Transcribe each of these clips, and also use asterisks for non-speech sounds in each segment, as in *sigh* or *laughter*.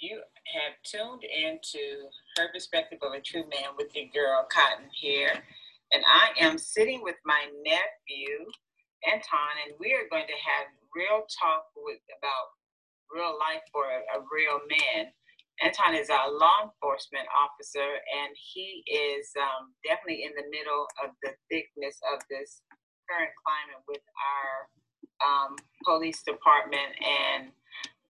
You have tuned into Her Perspective of a True Man with your girl Cotton here. And I am sitting with my nephew, Anton, and we are going to have real talk with about real life for a, a real man. Anton is a law enforcement officer, and he is um, definitely in the middle of the thickness of this current climate with our um, police department and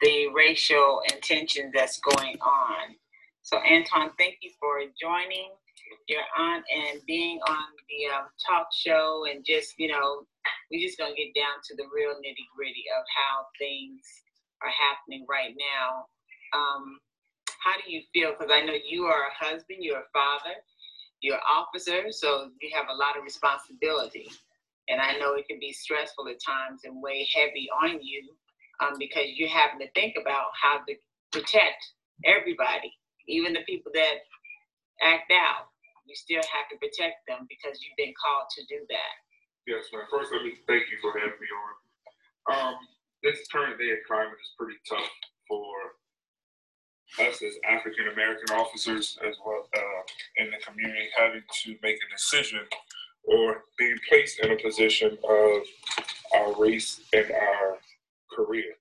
the racial intention that's going on. So, Anton, thank you for joining your aunt and being on the um, talk show and just, you know, we're just going to get down to the real nitty gritty of how things are happening right now. Um, how do you feel? Because I know you are a husband, you're a father, you're an officer, so you have a lot of responsibility. And I know it can be stressful at times and weigh heavy on you um, because you're having to think about how to protect everybody, even the people that act out. You still have to protect them because you've been called to do that. Yes, man. First, let me thank you for having me on. Um, this current day climate is pretty tough for us as African American officers, as well uh, in the community, having to make a decision or being placed in a position of our race and our career.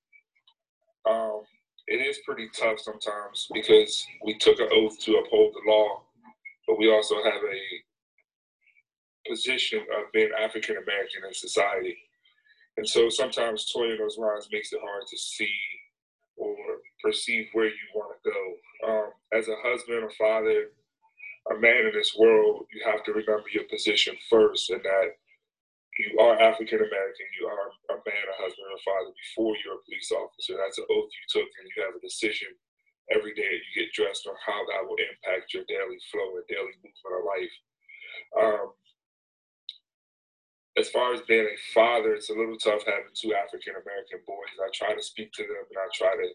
Um, it is pretty tough sometimes because we took an oath to uphold the law, but we also have a position of being African American in society. And so sometimes toiling those lines makes it hard to see or perceive where you want to go. Um, as a husband, a father, a man in this world, you have to remember your position first and that you are African American, you are a man, a husband, a father before you're a police officer. That's an oath you took, and you have a decision every day you get dressed on how that will impact your daily flow and daily movement of life. Um, as far as being a father, it's a little tough having two African American boys. I try to speak to them and I try to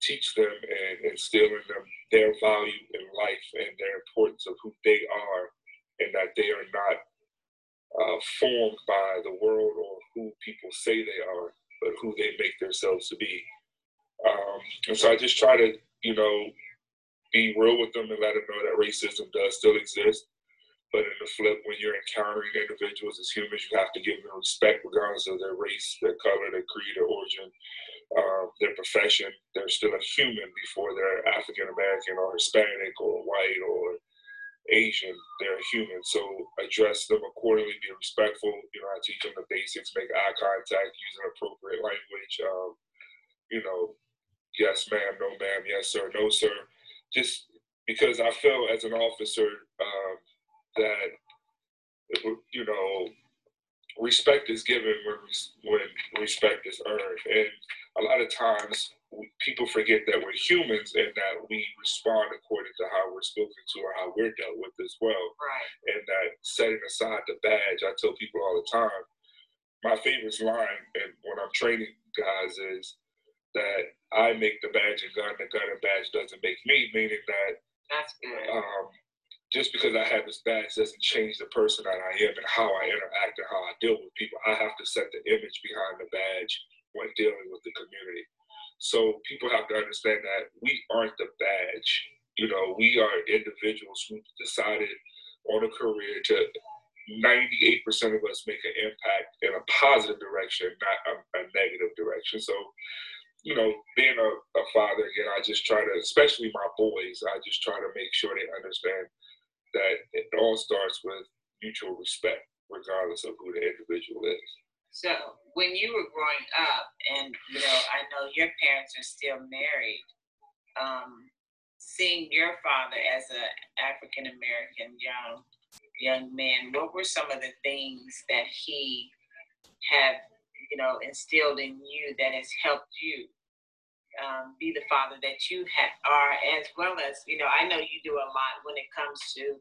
teach them and instill in them their value in life and their importance of who they are and that they are not uh, formed by the world or who people say they are, but who they make themselves to be. Um, and so I just try to, you know, be real with them and let them know that racism does still exist. But in the flip, when you're encountering individuals as humans, you have to give them respect regardless of their race, their color, their creed, their origin, uh, their profession. They're still a human before they're African American or Hispanic or white or Asian, they're human. So address them accordingly, be respectful. You know, I teach them the basics, make eye contact, using appropriate language. Um, you know, yes, ma'am, no, ma'am, yes, sir, no, sir. Just because I feel as an officer um, that, you know, respect is given when, when respect is earned. And a lot of times people forget that we're humans and that we respond according to how we're spoken to or how we're dealt with as well. Right. And that setting aside the badge, I tell people all the time, my favorite line and when I'm training guys is that I make the badge and gun, the gun and badge doesn't make me, meaning that that's good. Um, just because I have this badge doesn't change the person that I am and how I interact and how I deal with people. I have to set the image behind the badge when dealing with the community. So people have to understand that we aren't the badge. You know, we are individuals who decided on a career to 98% of us make an impact in a positive direction, not a, a negative direction. So, you know, being a, a, father, again, I just try to, especially my boys, I just try to make sure they understand that it all starts with mutual respect, regardless of who the individual is. So when you were growing up, and you know, I know your parents are still married. Um, seeing your father as an African American young young man, what were some of the things that he had, you know, instilled in you that has helped you um, be the father that you ha- are, as well as, you know, I know you do a lot when it comes to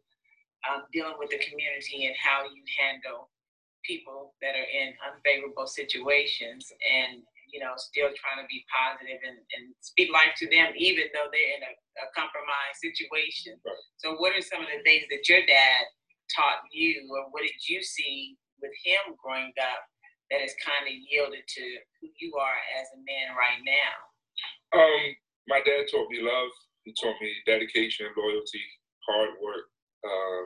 um, dealing with the community and how you handle people that are in unfavorable situations and you know still trying to be positive and, and speak life to them even though they're in a, a compromised situation right. so what are some of the things that your dad taught you or what did you see with him growing up that has kind of yielded to who you are as a man right now um my dad taught me love. He taught me dedication, loyalty, hard work. Uh,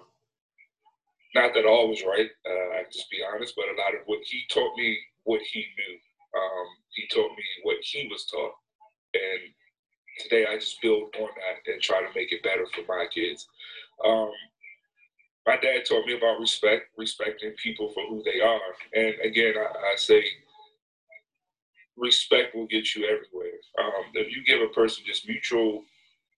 not that all was right, uh, I just be honest, but a lot of what he taught me, what he knew. Um, he taught me what he was taught. And today I just build on that and try to make it better for my kids. Um, my dad taught me about respect, respecting people for who they are. And again, I, I say respect will get you everywhere. Um, if you give a person just mutual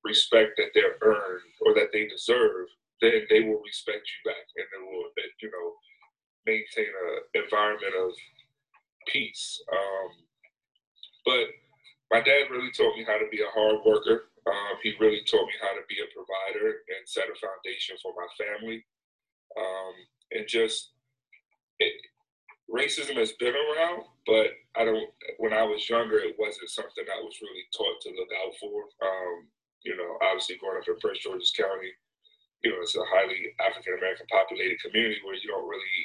respect that they're earned or that they deserve, then they will respect you back and they will, you know, maintain an environment of peace. Um, but my dad really taught me how to be a hard worker. Um, he really taught me how to be a provider and set a foundation for my family. Um, and just it, racism has been around, but I don't. When I was younger, it wasn't something I was really taught to look out for. Um, you know, obviously growing up in Prince George's County, you know, it's a highly African American populated community where you don't really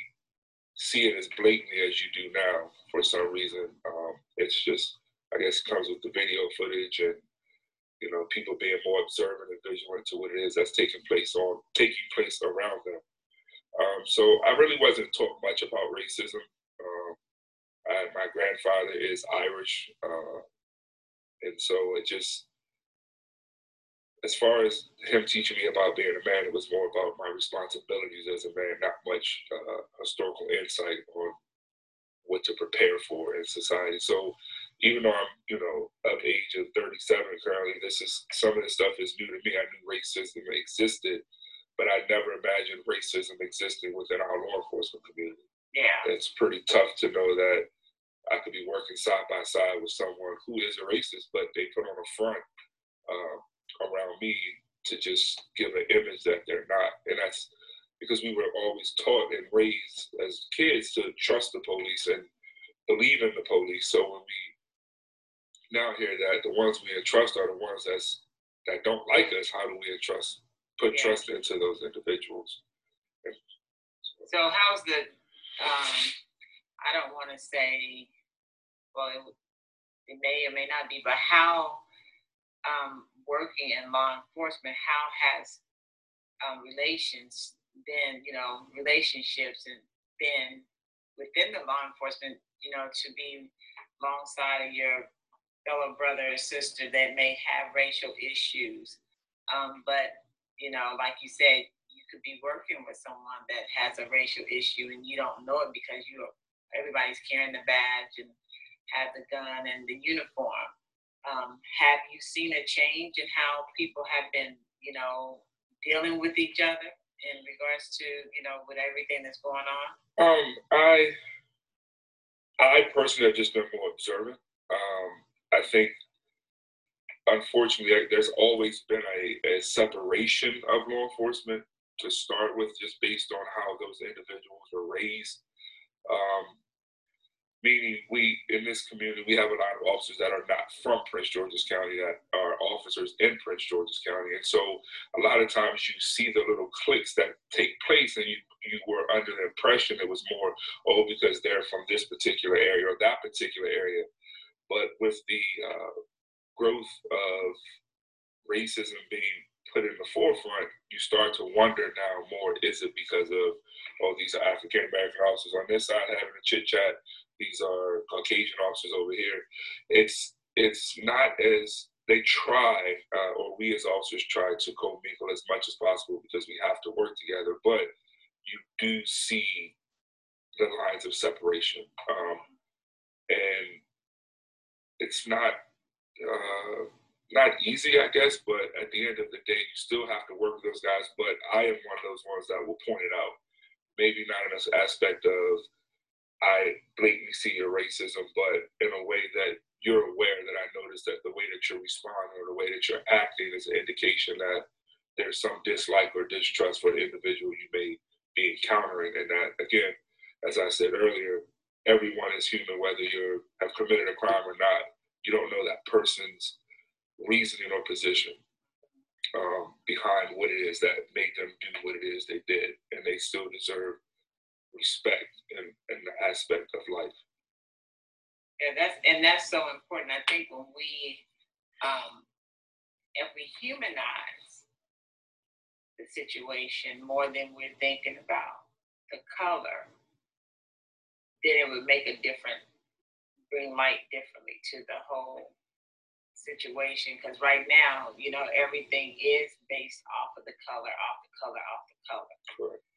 see it as blatantly as you do now for some reason. Um, it's just, I guess, comes with the video footage and you know people being more observant and vigilant to what it is that's taking place on taking place around them. Um, so I really wasn't taught much about racism. Um, I, my grandfather is Irish, uh, and so it just as far as him teaching me about being a man, it was more about my responsibilities as a man, not much uh, historical insight on what to prepare for in society. So even though I'm, you know, of age of 37 currently, this is some of this stuff is new to me. I knew racism existed, but I never imagined racism existing within our law enforcement community. Yeah. It's pretty tough to know that I could be working side by side with someone who is a racist, but they put on a front me to just give an image that they're not. And that's because we were always taught and raised as kids to trust the police and believe in the police. So when we now hear that the ones we entrust are the ones that's that don't like us, how do we entrust put yeah. trust into those individuals? So how's the um, I don't want to say well it, it may or may not be, but how um, working in law enforcement, how has um, relations been, you know, relationships and been within the law enforcement, you know, to be alongside of your fellow brother or sister that may have racial issues. Um, but, you know, like you said, you could be working with someone that has a racial issue and you don't know it because you're everybody's carrying the badge and have the gun and the uniform. Um, have you seen a change in how people have been, you know, dealing with each other in regards to, you know, with everything that's going on? Um, I, I personally have just been more observant. Um, I think, unfortunately, there's always been a, a separation of law enforcement to start with, just based on how those individuals were raised. Um, meaning we in this community we have a lot of officers that are not from Prince George's County that are officers in Prince George's County, and so a lot of times you see the little clicks that take place, and you you were under the impression it was more oh because they're from this particular area or that particular area, but with the uh, growth of racism being put in the forefront, you start to wonder now more: is it because of oh these African American officers on this side having a chit chat? These are Caucasian officers over here. It's it's not as they try, uh, or we as officers try to commingle as much as possible because we have to work together. But you do see the lines of separation, um, and it's not uh, not easy, I guess. But at the end of the day, you still have to work with those guys. But I am one of those ones that will point it out. Maybe not in this aspect of I blatantly see your racism, but in a way that you're aware that I notice that the way that you're responding or the way that you're acting is an indication that there's some dislike or distrust for the individual you may be encountering. And that, again, as I said earlier, everyone is human, whether you have committed a crime or not. You don't know that person's reasoning or position um, behind what it is that made them do what it is they did, and they still deserve respect and, in the aspect of life. Yeah, that's and that's so important. I think when we um, if we humanize the situation more than we're thinking about the color, then it would make a different, bring light differently to the whole situation. Because right now, you know, everything is based off of the color, off the color, off the color. Correct.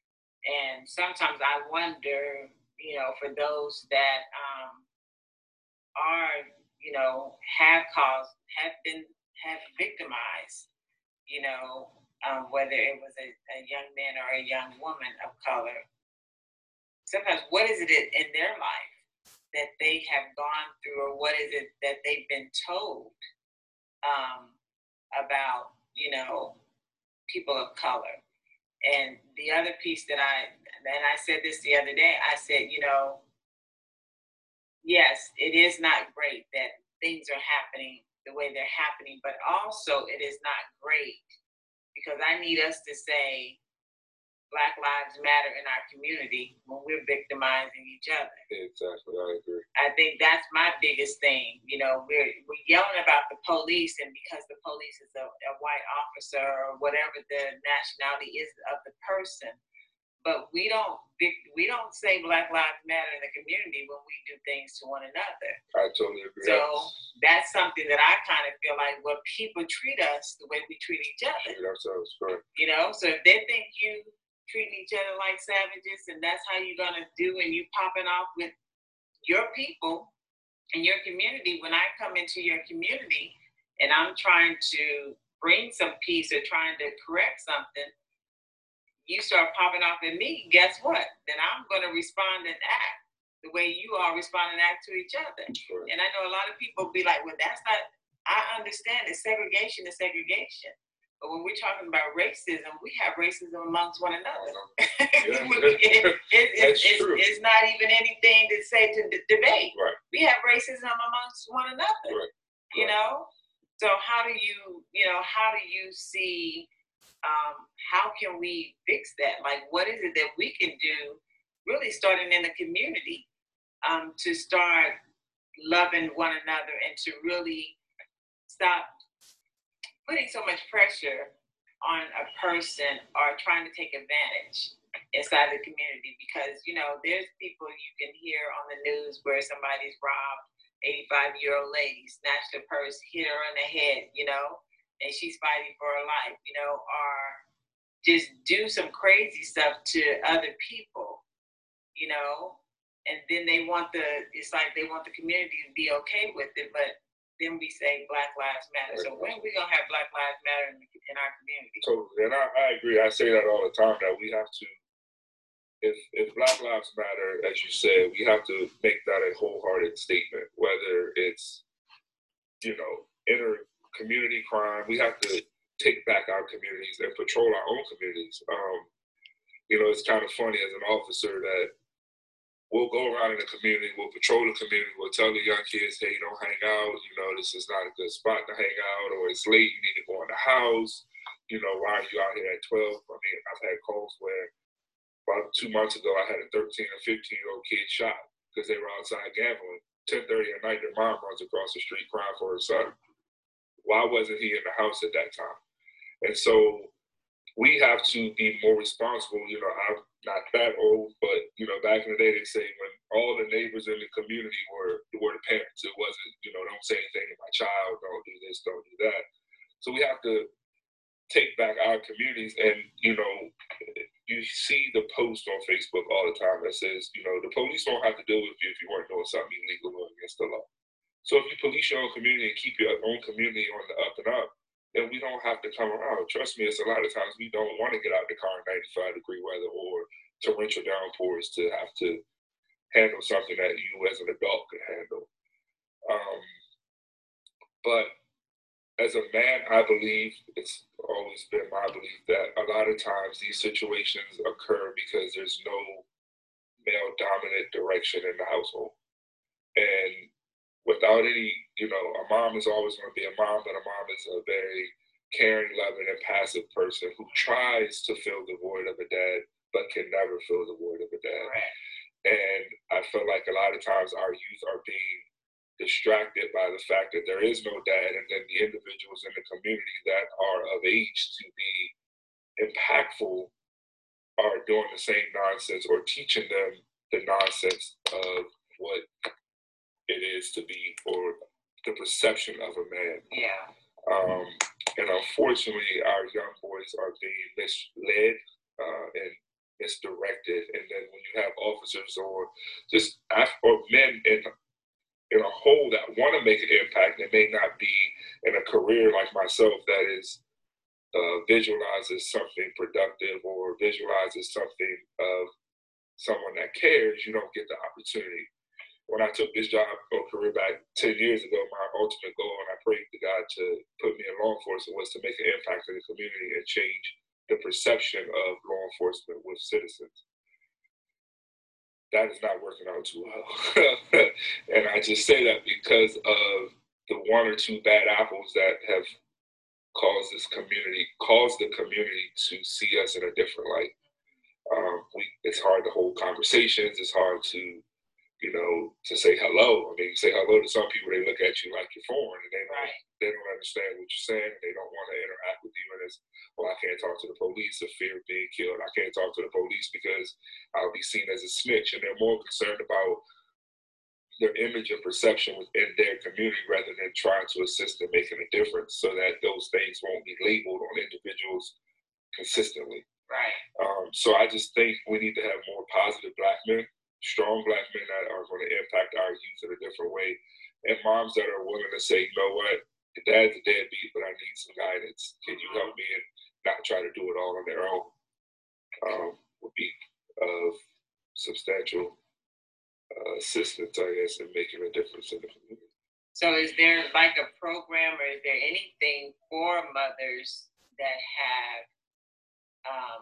And sometimes I wonder, you know, for those that um, are, you know, have caused, have been have victimized, you know, um, whether it was a, a young man or a young woman of color. Sometimes, what is it in their life that they have gone through, or what is it that they've been told um, about, you know, people of color? And the other piece that I, and I said this the other day, I said, you know, yes, it is not great that things are happening the way they're happening, but also it is not great because I need us to say Black Lives Matter in our community when we're victimizing each other. Exactly, I agree. I think that's my biggest thing. You know, we're we're yelling about the police, and because the police is a, a white officer or whatever the nationality is of the person, but we don't we don't say Black Lives Matter in the community when we do things to one another. I totally agree. So that's something that I kind of feel like well, people treat us the way we treat each other. Treat ourselves, correct. You know, so if they think you treating each other like savages and that's how you're gonna do and you popping off with your people and your community, when I come into your community and I'm trying to bring some peace or trying to correct something you start popping off at me, guess what? Then I'm going to respond and act the way you all respond and act to each other. Sure. And I know a lot of people be like, well, that's not, I understand that segregation is segregation. But when we're talking about racism, we have racism amongst one another. Yeah. *laughs* it, it, it, it's, not even anything to say to d- debate. Right. We have racism amongst one another. Right. You know? So how do you, you know, how do you see um, how can we fix that? Like, what is it that we can do, really starting in the community, um, to start loving one another and to really stop putting so much pressure on a person or trying to take advantage inside the community because you know there's people you can hear on the news where somebody's robbed 85 year old lady snatched her purse hit her in the head you know and she's fighting for her life, you know, or just do some crazy stuff to other people, you know, and then they want the, it's like they want the community to be okay with it, but then we say Black Lives Matter. So when are we gonna have Black Lives Matter in, in our community? Totally, and I, I agree. I say that all the time that we have to, if if Black Lives Matter, as you said, we have to make that a wholehearted statement. Whether it's, you know, inner community crime, we have to take back our communities and patrol our own communities. Um, you know, it's kind of funny as an officer that we'll go around in the community, we'll patrol the community, we'll tell the young kids, hey, don't hang out, you know, this is not a good spot to hang out, or it's late, you need to go in the house, you know, why are you out here at 12? I mean, I've had calls where about two months ago, I had a 13 or 15 year old kid shot because they were outside gambling. 10:30 at night, their mom runs across the street crying for her son. Why wasn't he in the house at that time? And so we have to be more responsible. You know, I'm not that old, but you know, back in the day, they say when all the neighbors in the community were were the parents. It wasn't, you know, don't say anything to my child, don't do this, don't do that. So we have to take back our communities, and you know, you see the post on Facebook all the time that says, you know, the police don't have to deal with you if you weren't doing something illegal or against the law. So if you police your own community and keep your own community on the up and up, then we don't have to come around. Trust me, it's a lot of times we don't want to get out the car in 95 degree weather or torrential downpours to have to handle something that you as an adult could handle. Um, but as a man, I believe it's always been my belief that a lot of times these situations occur because there's no male dominant direction in the household. And without any, you know, a mom is always going to be a mom, but a mom is a very caring, loving, and passive person who tries to fill the void of a dad, but can never fill the void of a dad. And I feel like a lot of times our youth are being distracted by the fact that there is no dad, and then the individuals in the community that are of age to be impactful are doing the same nonsense or teaching them the nonsense of what it is to be or the perception of a man. Yeah. Um, and unfortunately, our young boys are being misled uh, and misdirected. And then when you have officers or just or men in in a whole that want to make an impact and may not be in a career like myself that is uh, visualizes something productive or visualizes something of someone that cares, you don't get the opportunity. When I took this job or career back 10 years ago, my ultimate goal, and I prayed to God to put me in law enforcement, was to make an impact in the community and change the perception of law enforcement with citizens that is not working out too well. *laughs* and I just say that because of the one or two bad apples that have caused this community, caused the community to see us in a different light. Um, we, it's hard to hold conversations. It's hard to you know, to say hello. I mean, you say hello to some people, they look at you like you're foreign, and they don't, right. they don't understand what you're saying. They don't want to interact with you, and it's, well, I can't talk to the police of fear of being killed. I can't talk to the police because I'll be seen as a snitch, and they're more concerned about their image and perception within their community rather than trying to assist in making a difference, so that those things won't be labeled on individuals consistently. Right. Um, so I just think we need to have more positive black men strong black men that are going to impact our youth in a different way, and moms that are willing to say, you know what, dad's a deadbeat, but I need some guidance. Can you help me and not try to do it all on their own? Um, would be of substantial uh, assistance, I guess, in making a difference in the community. So, is there like a program, or is there anything for mothers that have um,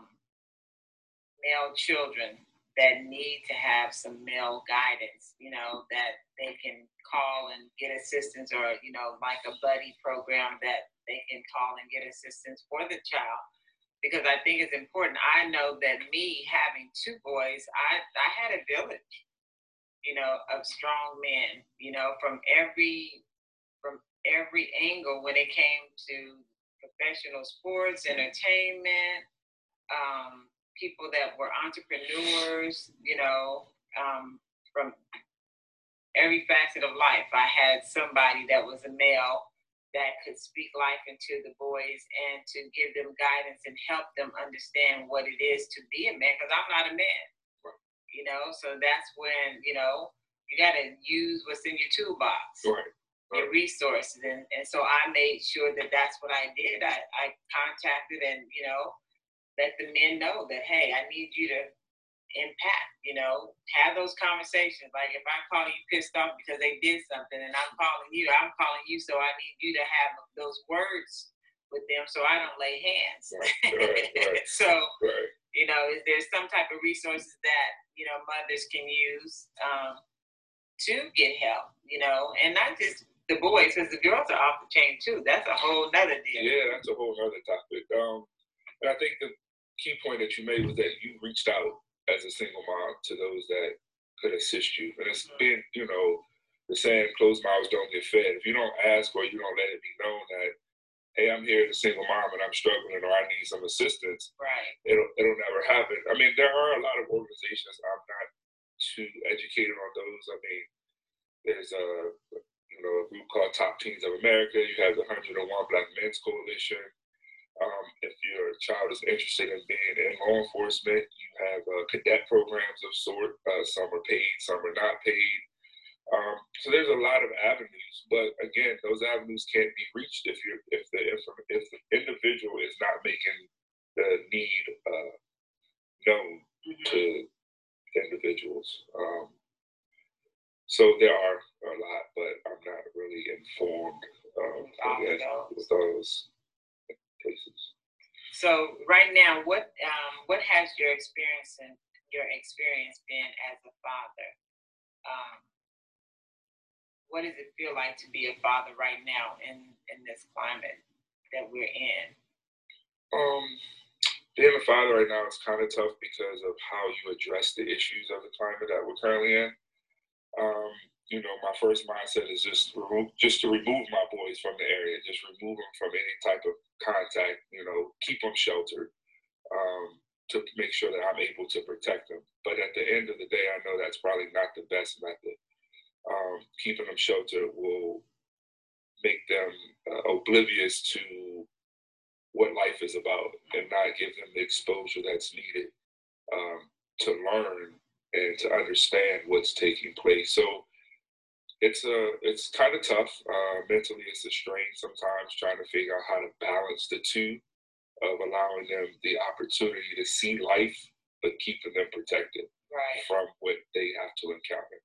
male children that need to have some male guidance, you know, that they can call and get assistance or, you know, like a buddy program that they can call and get assistance for the child. Because I think it's important. I know that me having two boys, I, I had a village, you know, of strong men, you know, from every from every angle when it came to professional sports, entertainment, um, people that were entrepreneurs, you know, um, from every facet of life. I had somebody that was a male that could speak life into the boys and to give them guidance and help them understand what it is to be a man, because I'm not a man, you know. So that's when you know you got to use what's in your toolbox. Right. Your resources, and, and so I made sure that that's what I did. I, I contacted and you know let the men know that hey, I need you to impact. You know, have those conversations. Like if I call you pissed off because they did something, and I'm calling you, I'm calling you, so I need you to have those words with them, so I don't lay hands. Right, right, right. *laughs* so. You know, is there some type of resources that you know mothers can use um, to get help? You know, and not just the boys, because the girls are off the chain too. That's a whole nother deal. Yeah, that's a whole other topic. Um, and I think the key point that you made was that you reached out as a single mom to those that could assist you. And it's mm-hmm. been, you know, the saying closed mouths don't get fed. If you don't ask or you don't let it be known that, hey, I'm here as a single mom and I'm struggling or I need some assistance, right. it'll it'll never happen. I mean, there are a lot of organizations. I'm not too educated on those. I mean, there's a you know a group called Top Teens of America. You have the 101 Black Men's Coalition. Um, if your child is interested in being in law enforcement, you have uh, cadet programs of sort. Uh, some are paid, some are not paid. Um, so there's a lot of avenues, but again, those avenues can't be reached if you if the if the individual is not making the need uh, known mm-hmm. to individuals. Um, so there are a lot, but I'm not really informed of with those places. So right now, what um, what has your experience and your experience been as a father? Um, what does it feel like to be a father right now in in this climate that we're in? Um, being a father right now is kind of tough because of how you address the issues of the climate that we're currently in. Um, you know, my first mindset is just remove, just to remove my boys from the area, just remove them from any type of contact. You know, keep them sheltered um, to make sure that I'm able to protect them. But at the end of the day, I know that's probably not the best method. Um, keeping them sheltered will make them uh, oblivious to what life is about and not give them the exposure that's needed um, to learn and to understand what's taking place. So it's a it's kind of tough uh, mentally. It's a strain sometimes trying to figure out how to balance the two of allowing them the opportunity to see life, but keeping them protected right. from what they have to encounter,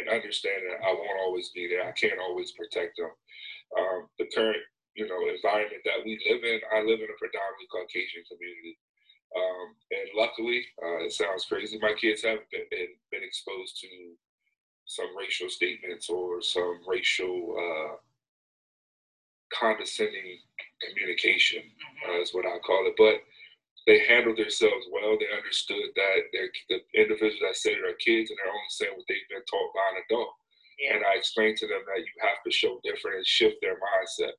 and understand that I won't always be there. I can't always protect them. Um, the current you know environment that we live in, I live in a predominantly Caucasian community. Um, and luckily, uh, it sounds crazy. My kids haven't been, been, been exposed to some racial statements or some racial uh, condescending communication, mm-hmm. uh, is what I call it. But they handled themselves well. They understood that the individuals that say they're kids and they're only saying what they've been taught by an adult. Yeah. And I explained to them that you have to show different and shift their mindset.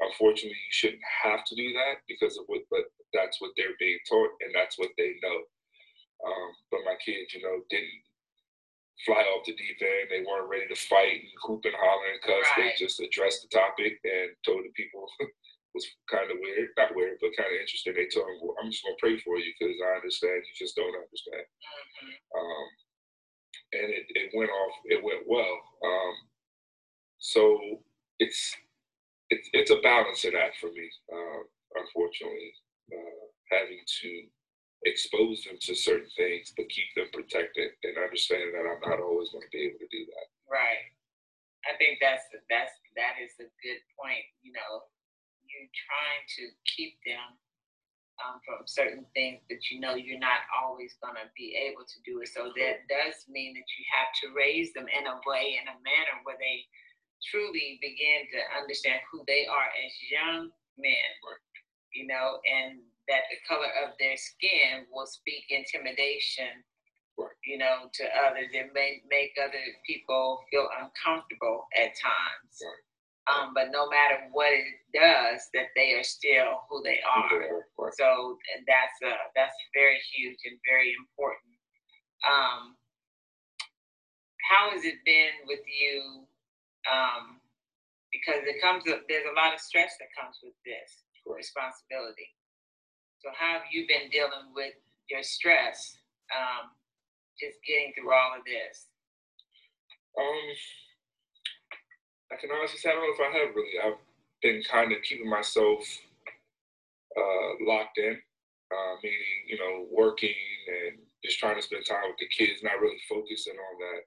Unfortunately, you shouldn't have to do that because of what, but that's what they're being taught and that's what they know. Um, but my kids, you know, didn't fly off the deep end. They weren't ready to fight and hoop and holler and cuss. Right. They just addressed the topic and told the people *laughs* was kind of weird, not weird, but kind of interesting. They told them, well, "I'm just gonna pray for you because I understand you just don't understand." Mm-hmm. Um, and it, it went off. It went well. Um, so it's it's it's a balancing act for me, uh, unfortunately uh, having to expose them to certain things, but keep them protected and understanding that I'm not always going to be able to do that. Right. I think that's that's that is a good point. You know, you're trying to keep them um, from certain things, but you know you're not always going to be able to do it. So that does mean that you have to raise them in a way, in a manner where they truly begin to understand who they are as young men. Right you know, and that the color of their skin will speak intimidation, you know, to others and may make other people feel uncomfortable at times. Um, but no matter what it does, that they are still who they are. So that's a, that's very huge and very important. Um, how has it been with you? Um, because it comes, there's a lot of stress that comes with this responsibility. So how have you been dealing with your stress, um, just getting through all of this? Um, I can honestly say I don't know if I have really. I've been kind of keeping myself uh, locked in, uh, meaning you know working and just trying to spend time with the kids, not really focusing on that.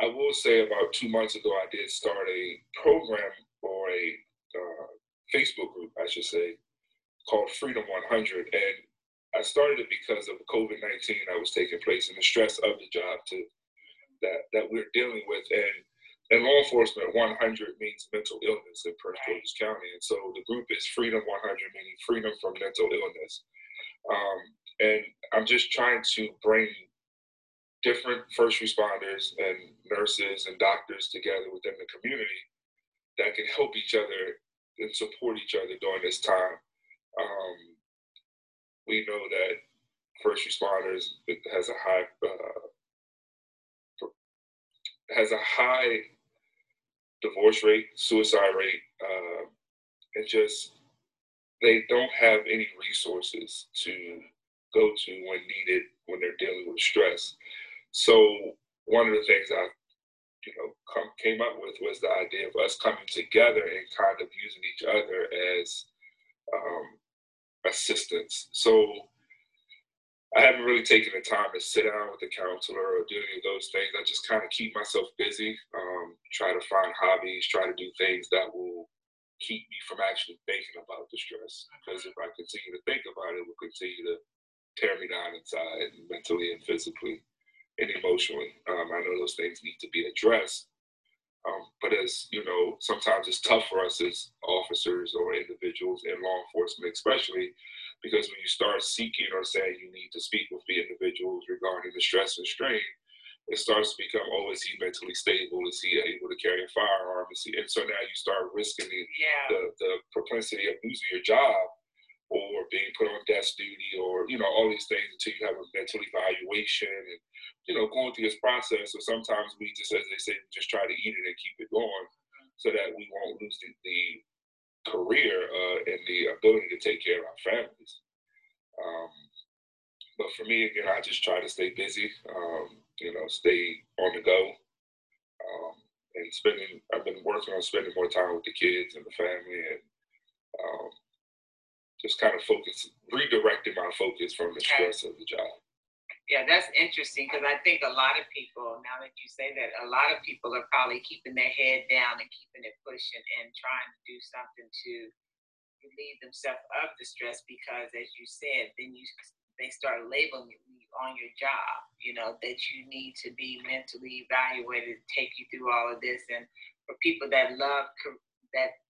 I will say about two months ago, I did start a program or a uh, Facebook group, I should say, called Freedom 100. And I started it because of COVID 19 that was taking place and the stress of the job to, that, that we're dealing with. And in law enforcement, 100 means mental illness in Prince George's County. And so the group is Freedom 100, meaning freedom from mental illness. Um, and I'm just trying to bring different first responders and nurses and doctors together within the community that can help each other and support each other during this time. Um, we know that first responders has a high uh, has a high divorce rate, suicide rate, uh, and just they don't have any resources to go to when needed when they're dealing with stress. So one of the things I you know come, came up with was the idea of us coming together and kind of using each other as um, assistants. So I haven't really taken the time to sit down with a counselor or do any of those things. I just kind of keep myself busy, um, try to find hobbies, try to do things that will keep me from actually thinking about the stress. Because if I continue to think about it, it will continue to tear me down inside, mentally and physically and emotionally. Um, I know those things need to be addressed. Um, but as you know, sometimes it's tough for us as officers or individuals in law enforcement, especially because when you start seeking or saying you need to speak with the individuals regarding the stress and strain, it starts to become, oh, is he mentally stable? Is he able to carry a firearm? Is he, and so now you start risking the, Yeah. the, the propensity of losing your job or being put on desk duty or, you know, all these things until you have a mental evaluation and, you know, going through this process. So sometimes we just, as they say, just try to eat it and keep it going so that we won't lose the, the career uh, and the ability to take care of our families. Um, but for me, again, I just try to stay busy, um, you know, stay on the go. Um, and spending, I've been working on spending more time with the kids and the family and um, just kind of focus, redirecting my focus from the stress of the job. Yeah, that's interesting because I think a lot of people, now that you say that, a lot of people are probably keeping their head down and keeping it pushing and trying to do something to relieve themselves of the stress because, as you said, then you they start labeling you on your job. You know that you need to be mentally evaluated, take you through all of this, and for people that love that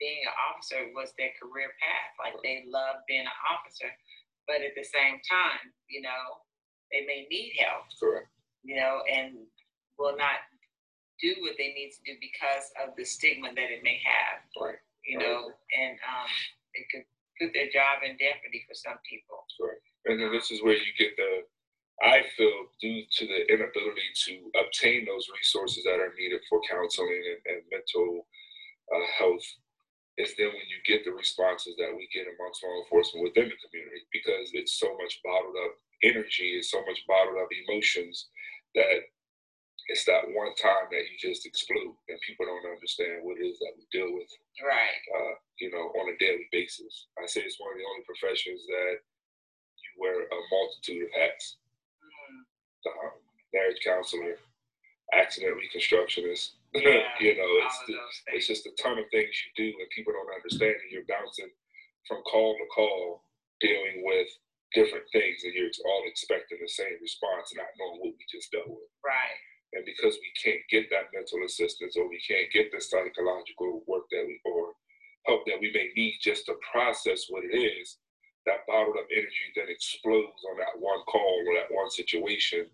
being an officer was their career path, like they love being an officer, but at the same time, you know they may need help, Correct. you know, and will not do what they need to do because of the stigma that it may have, Right. you know, and um, it could put their job in jeopardy for some people. Correct. And then this is where you get the, I feel, due to the inability to obtain those resources that are needed for counseling and, and mental uh, health, is then when you get the responses that we get amongst law enforcement within the community because it's so much bottled up energy, it's so much bottled up emotions that it's that one time that you just explode and people don't understand what it is that we deal with Right. uh, you know, on a daily basis. I say it's one of the only professions that you wear a multitude of hats. Mm, Um, marriage counselor, accident reconstructionist. Yeah, you know, it's the, it's just a ton of things you do, and people don't understand. And you're bouncing from call to call, dealing with different things, and you're all expecting the same response, not knowing what we just dealt with. Right. And because we can't get that mental assistance or we can't get the psychological work that we or help that we may need just to process what it is, that bottled up energy then explodes on that one call or that one situation,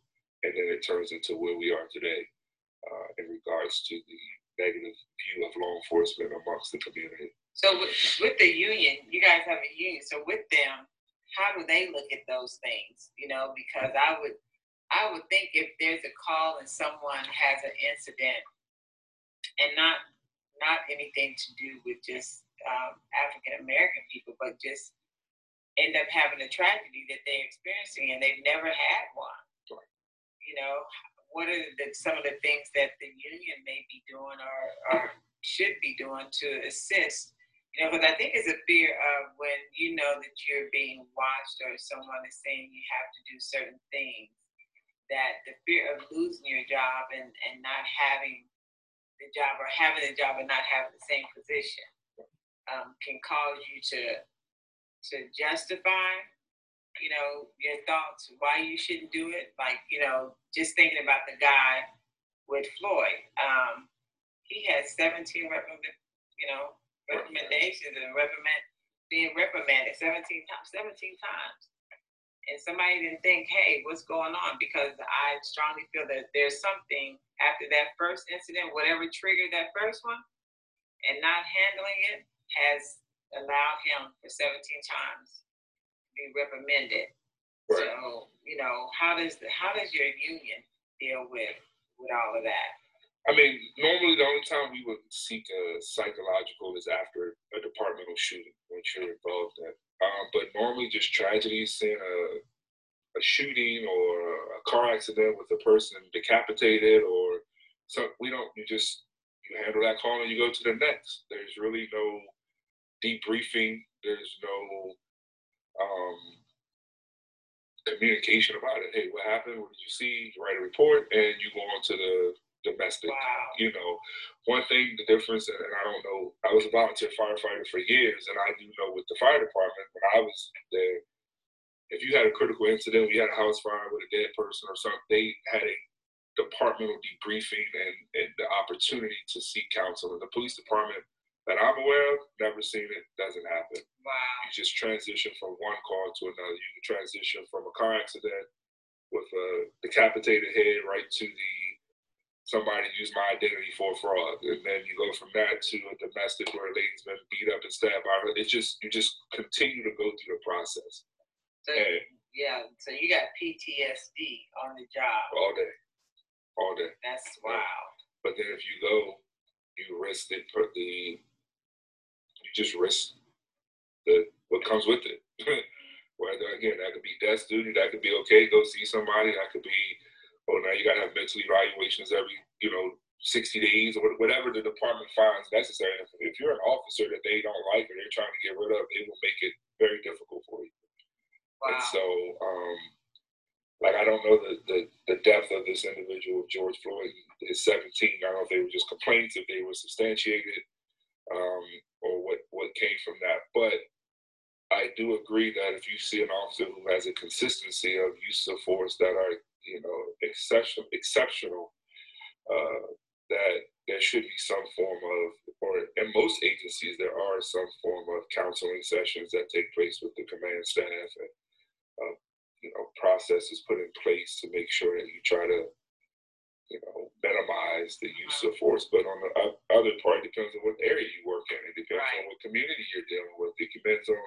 and then it turns into where we are today uh, in regards to the negative view of law enforcement amongst the community. So with, with the union, you guys have a union. So with them, how do they look at those things? You know, because I would, I would think if there's a call and someone has an incident, and not not anything to do with just um, African American people, but just end up having a tragedy that they're experiencing and they've never had one. Right. You know, what are the, some of the things that the union may be doing or, or should be doing to assist? You know, because I think it's a fear of when you know that you're being watched or someone is saying you have to do certain things, that the fear of losing your job and, and not having the job or having the job and not having the same position um, can cause you to to justify, you know, your thoughts why you shouldn't do it. Like, you know, just thinking about the guy with Floyd, um, he had 17 recommend, you know, recommendations and reprimand being reprimanded 17 times, 17 times. And somebody didn't think, hey, what's going on? Because I strongly feel that there's something after that first incident, whatever triggered that first one, and not handling it has allowed him for 17 times be reprimanded. Right. So, you know, how does the, how does your union deal with with all of that? I mean, normally the only time we would seek a psychological is after a departmental shooting, once you're involved in. Um, but normally, just tragedies, seeing a, a shooting or a car accident with a person decapitated, or so we don't. You just you handle that call and you go to the next. There's really no debriefing. There's no um, communication about it. Hey, what happened? What did you see? You write a report and you go on to the domestic Wow. you know, one thing, the difference, and I don't know, I was a volunteer firefighter for years, and I do know with the fire department, when I was there, if you had a critical incident, we had a house fire with a dead person or something, they had a departmental debriefing and, and the opportunity to seek counsel. In the police department that I'm aware of, never seen it, doesn't happen. Wow. You just transition from one call to another. You can transition from a car accident with a decapitated head right to the somebody used my identity for fraud, and then you go from that to a domestic where a lady's been beat up and stabbed by her. It's just you just continue to go through the process. So, and, yeah, so you got PTSD on the job all day, all day. That's wow. But then if you go, you risk the the you just risk the what comes with it. *laughs* Whether again that could be death duty, that could be okay, go see somebody, that could be oh now you gotta have mental evaluations every, you know, 60 days or whatever the department finds necessary. If, if you're an officer that they don't like or they're trying to get rid of, it will make it very difficult for you. Wow. And so, um, like I don't know the, the, the depth of this individual, George Floyd, is 17. I don't know if they were just complaints, if they were substantiated, um, or what what came from that. But I do agree that if you see an officer who has a consistency of use of force that are, you know, exceptional, exceptional, uh, that there should be some form of, or in most agencies, there are some form of counseling sessions that take place with the command staff and, uh, you know, processes put in place to make sure that you try to you know, minimize the use of force. But on the other part, it depends on what area you work in. It depends right. on what community you're dealing with. It depends on,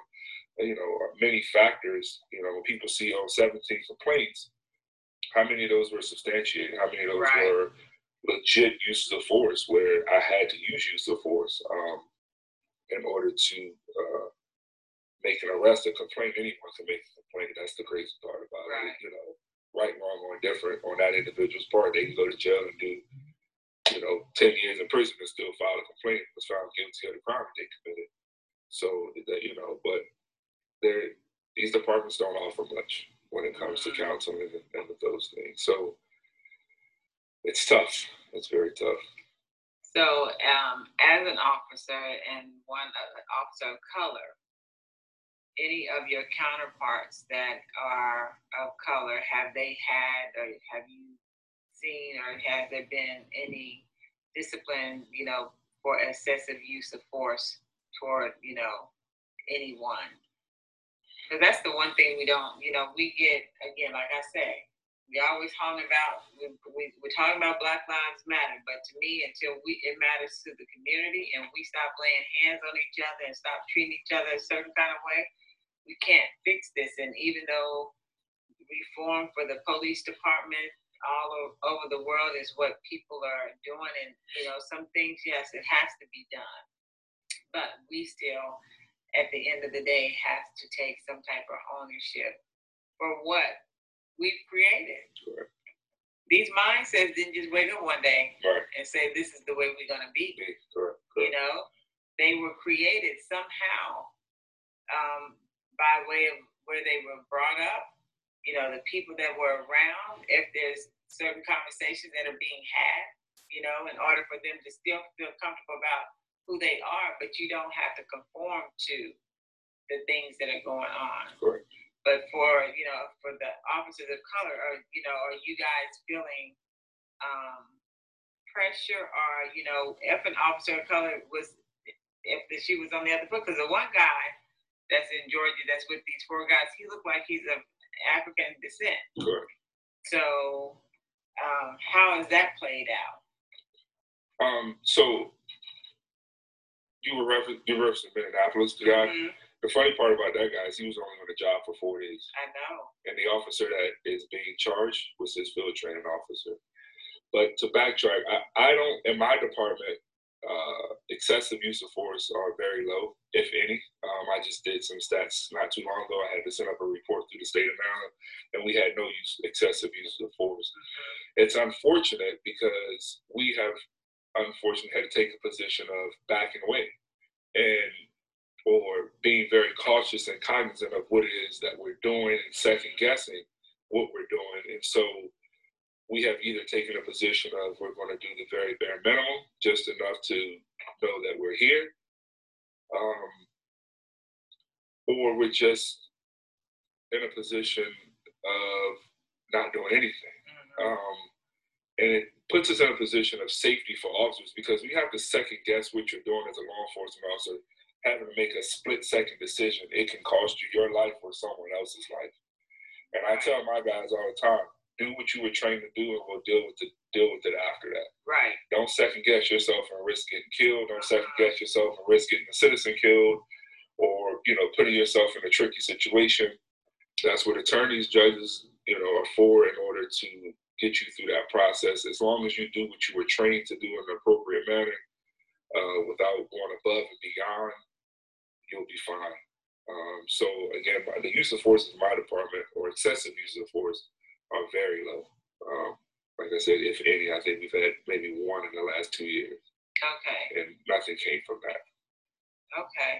you know, many factors. You know, when people see on 17 complaints, how many of those were substantiated? How many of those right. were legit uses of force where I had to use use of force um, in order to uh, make an arrest or complaint? Anyone can make a complaint. That's the crazy part about right. it. You know, right, wrong, or indifferent on that individual's part. They can go to jail and do, you know, 10 years in prison and still file a complaint was found guilty of the crime they committed. So, that, you know, but these departments don't offer much when it comes to counseling and, and those things. So it's tough. It's very tough. So, um, as an officer and one uh, officer of color, any of your counterparts that are of color, have they had or have you seen or have there been any discipline, you know, for excessive use of force toward, you know, anyone? Because that's the one thing we don't, you know, we get, again, like I say, we always talking about, we, we, we're talking about Black Lives Matter, but to me, until we it matters to the community and we stop laying hands on each other and stop treating each other a certain kind of way, we can't fix this. And even though reform for the police department all over the world is what people are doing, and you know, some things, yes, it has to be done, but we still, at the end of the day, have to take some type of ownership for what we've created. Sure. These mindsets didn't just wake up one day right. and say, "This is the way we're going to be." Sure. You know, they were created somehow um, by way of where they were brought up, you know, the people that were around, if there's certain conversations that are being had, you know, in order for them to still feel comfortable about who they are, but you don't have to conform to the things that are going on. Correct. But for, you know, for the officers of color, or, you know, are you guys feeling um, pressure or, you know, if an officer of color was, if the shoe was on the other foot, because the one guy, that's in Georgia that's with these four guys, he looked like he's of African descent. Sure. So, um, how has that played out? Um, so you were referencing you referencing Minneapolis, the guy. Mm-hmm. The funny part about that guy is he was only on the job for four days. I know. And the officer that is being charged was his field training officer. But to backtrack, I, I don't in my department uh, excessive use of force are very low, if any. Um, I just did some stats not too long ago. I had to send up a report through the state of Maryland, and we had no use, excessive use of force. It's unfortunate because we have unfortunately had to take a position of backing away and or being very cautious and cognizant of what it is that we're doing and second guessing what we're doing. And so we have either taken a position of we're going to do the very bare minimum, just enough to know that we're here, um, or we're just in a position of not doing anything. Mm-hmm. Um, and it puts us in a position of safety for officers because we have to second guess what you're doing as a law enforcement officer. Having to make a split second decision, it can cost you your life or someone else's life. And I tell my guys all the time, do what you were trained to do, and we'll deal with it. Deal with it after that. Right. Don't second guess yourself and risk getting killed. Don't second guess yourself and risk getting a citizen killed, or you know, putting yourself in a tricky situation. That's what attorneys, judges, you know, are for in order to get you through that process. As long as you do what you were trained to do in an appropriate manner, uh, without going above and beyond, you'll be fine. Um, so again, the use of force in my department or excessive use of force are very low. Um, like I said, if any, I think we've had maybe one in the last two years. Okay. And nothing came from that. Okay.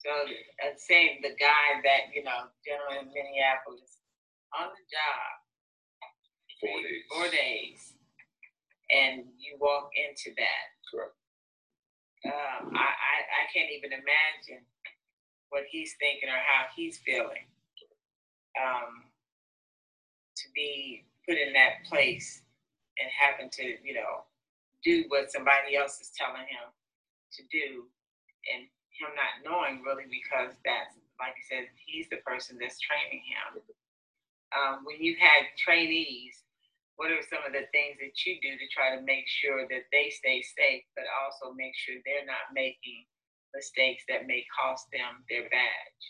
So, uh, same the guy that you know, gentleman in Minneapolis, on the job, four days. Four days, and you walk into that. Correct. Um, I, I I can't even imagine what he's thinking or how he's feeling. Um, to be put in that place and having to, you know, do what somebody else is telling him to do and him not knowing really because that's like you said, he's the person that's training him. Um, when you had trainees, what are some of the things that you do to try to make sure that they stay safe, but also make sure they're not making mistakes that may cost them their badge?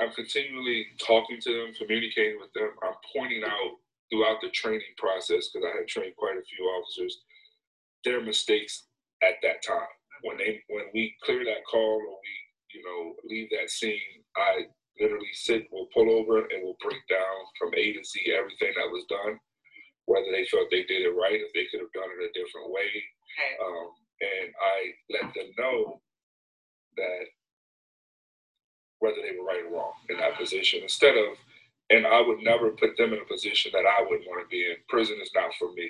I'm continually talking to them, communicating with them. I'm pointing out throughout the training process, because I had trained quite a few officers, their mistakes at that time. When they when we clear that call or we, you know, leave that scene, I literally sit, we'll pull over and we'll break down from A to Z everything that was done, whether they felt they did it right, if they could have done it a different way. Um, and I let them know that whether they were right or wrong in that position instead of and I would never put them in a position that I wouldn't want to be in. Prison is not for me.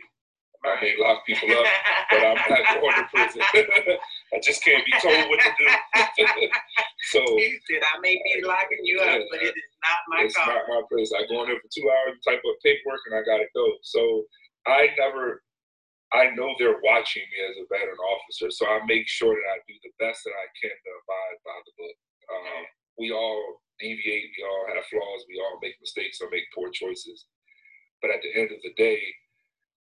I may lock people up, but I'm not *laughs* going to prison. *laughs* I just can't be told what to do. *laughs* so he said, I may be locking you up, but it is not my it's call. not my place. I go in there for two hours, type up paperwork, and I gotta go. So I never I know they're watching me as a veteran officer, so I make sure that I do the best that I can to abide by the book. Um, we all deviate, we all have flaws, we all make mistakes or make poor choices. But at the end of the day,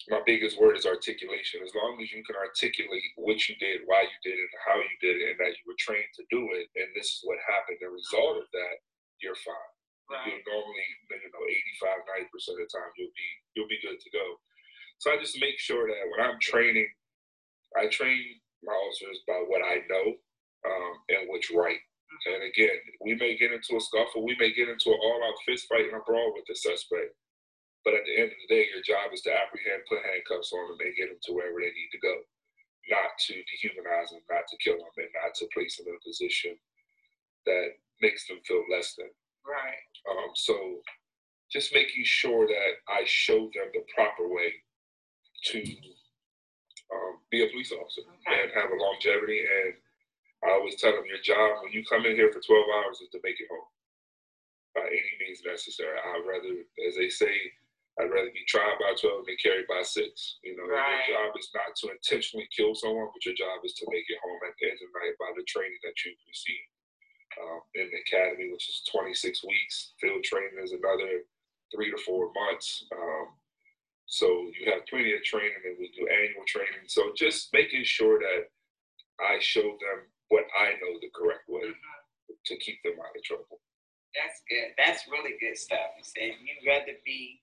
my biggest word is articulation. As long as you can articulate what you did, why you did it, and how you did it, and that you were trained to do it, and this is what happened, the result of that, you're fine. Right. You'll normally, you know, 85, 90 percent of the time, you'll be you'll be good to go. So I just make sure that when I'm training, I train my officers by what I know um, and what's right. And again, we may get into a scuffle, we may get into an all-out fist fight and a brawl with the suspect. But at the end of the day, your job is to apprehend, put handcuffs on them, and get them to wherever they need to go. Not to dehumanize them, not to kill them, and not to place them in a position that makes them feel less than. Right. Um, so just making sure that I show them the proper way to um, be a police officer Okay. and have a longevity. And I always tell them your job when you come in here for 12 hours is to make it home by any means necessary. I'd rather, as they say, I'd rather be tried by 12 than carried by six. You know, Right. your job is not to intentionally kill someone, but your job is to make it home at the end of the night by the training that you've received um, in the academy, which is 26 weeks. Field training is another three to four months. Um, so you have plenty of training, and we do annual training. So just making sure that I show them what I know the correct way to keep them out of trouble. That's good. That's really good stuff. You said you'd rather be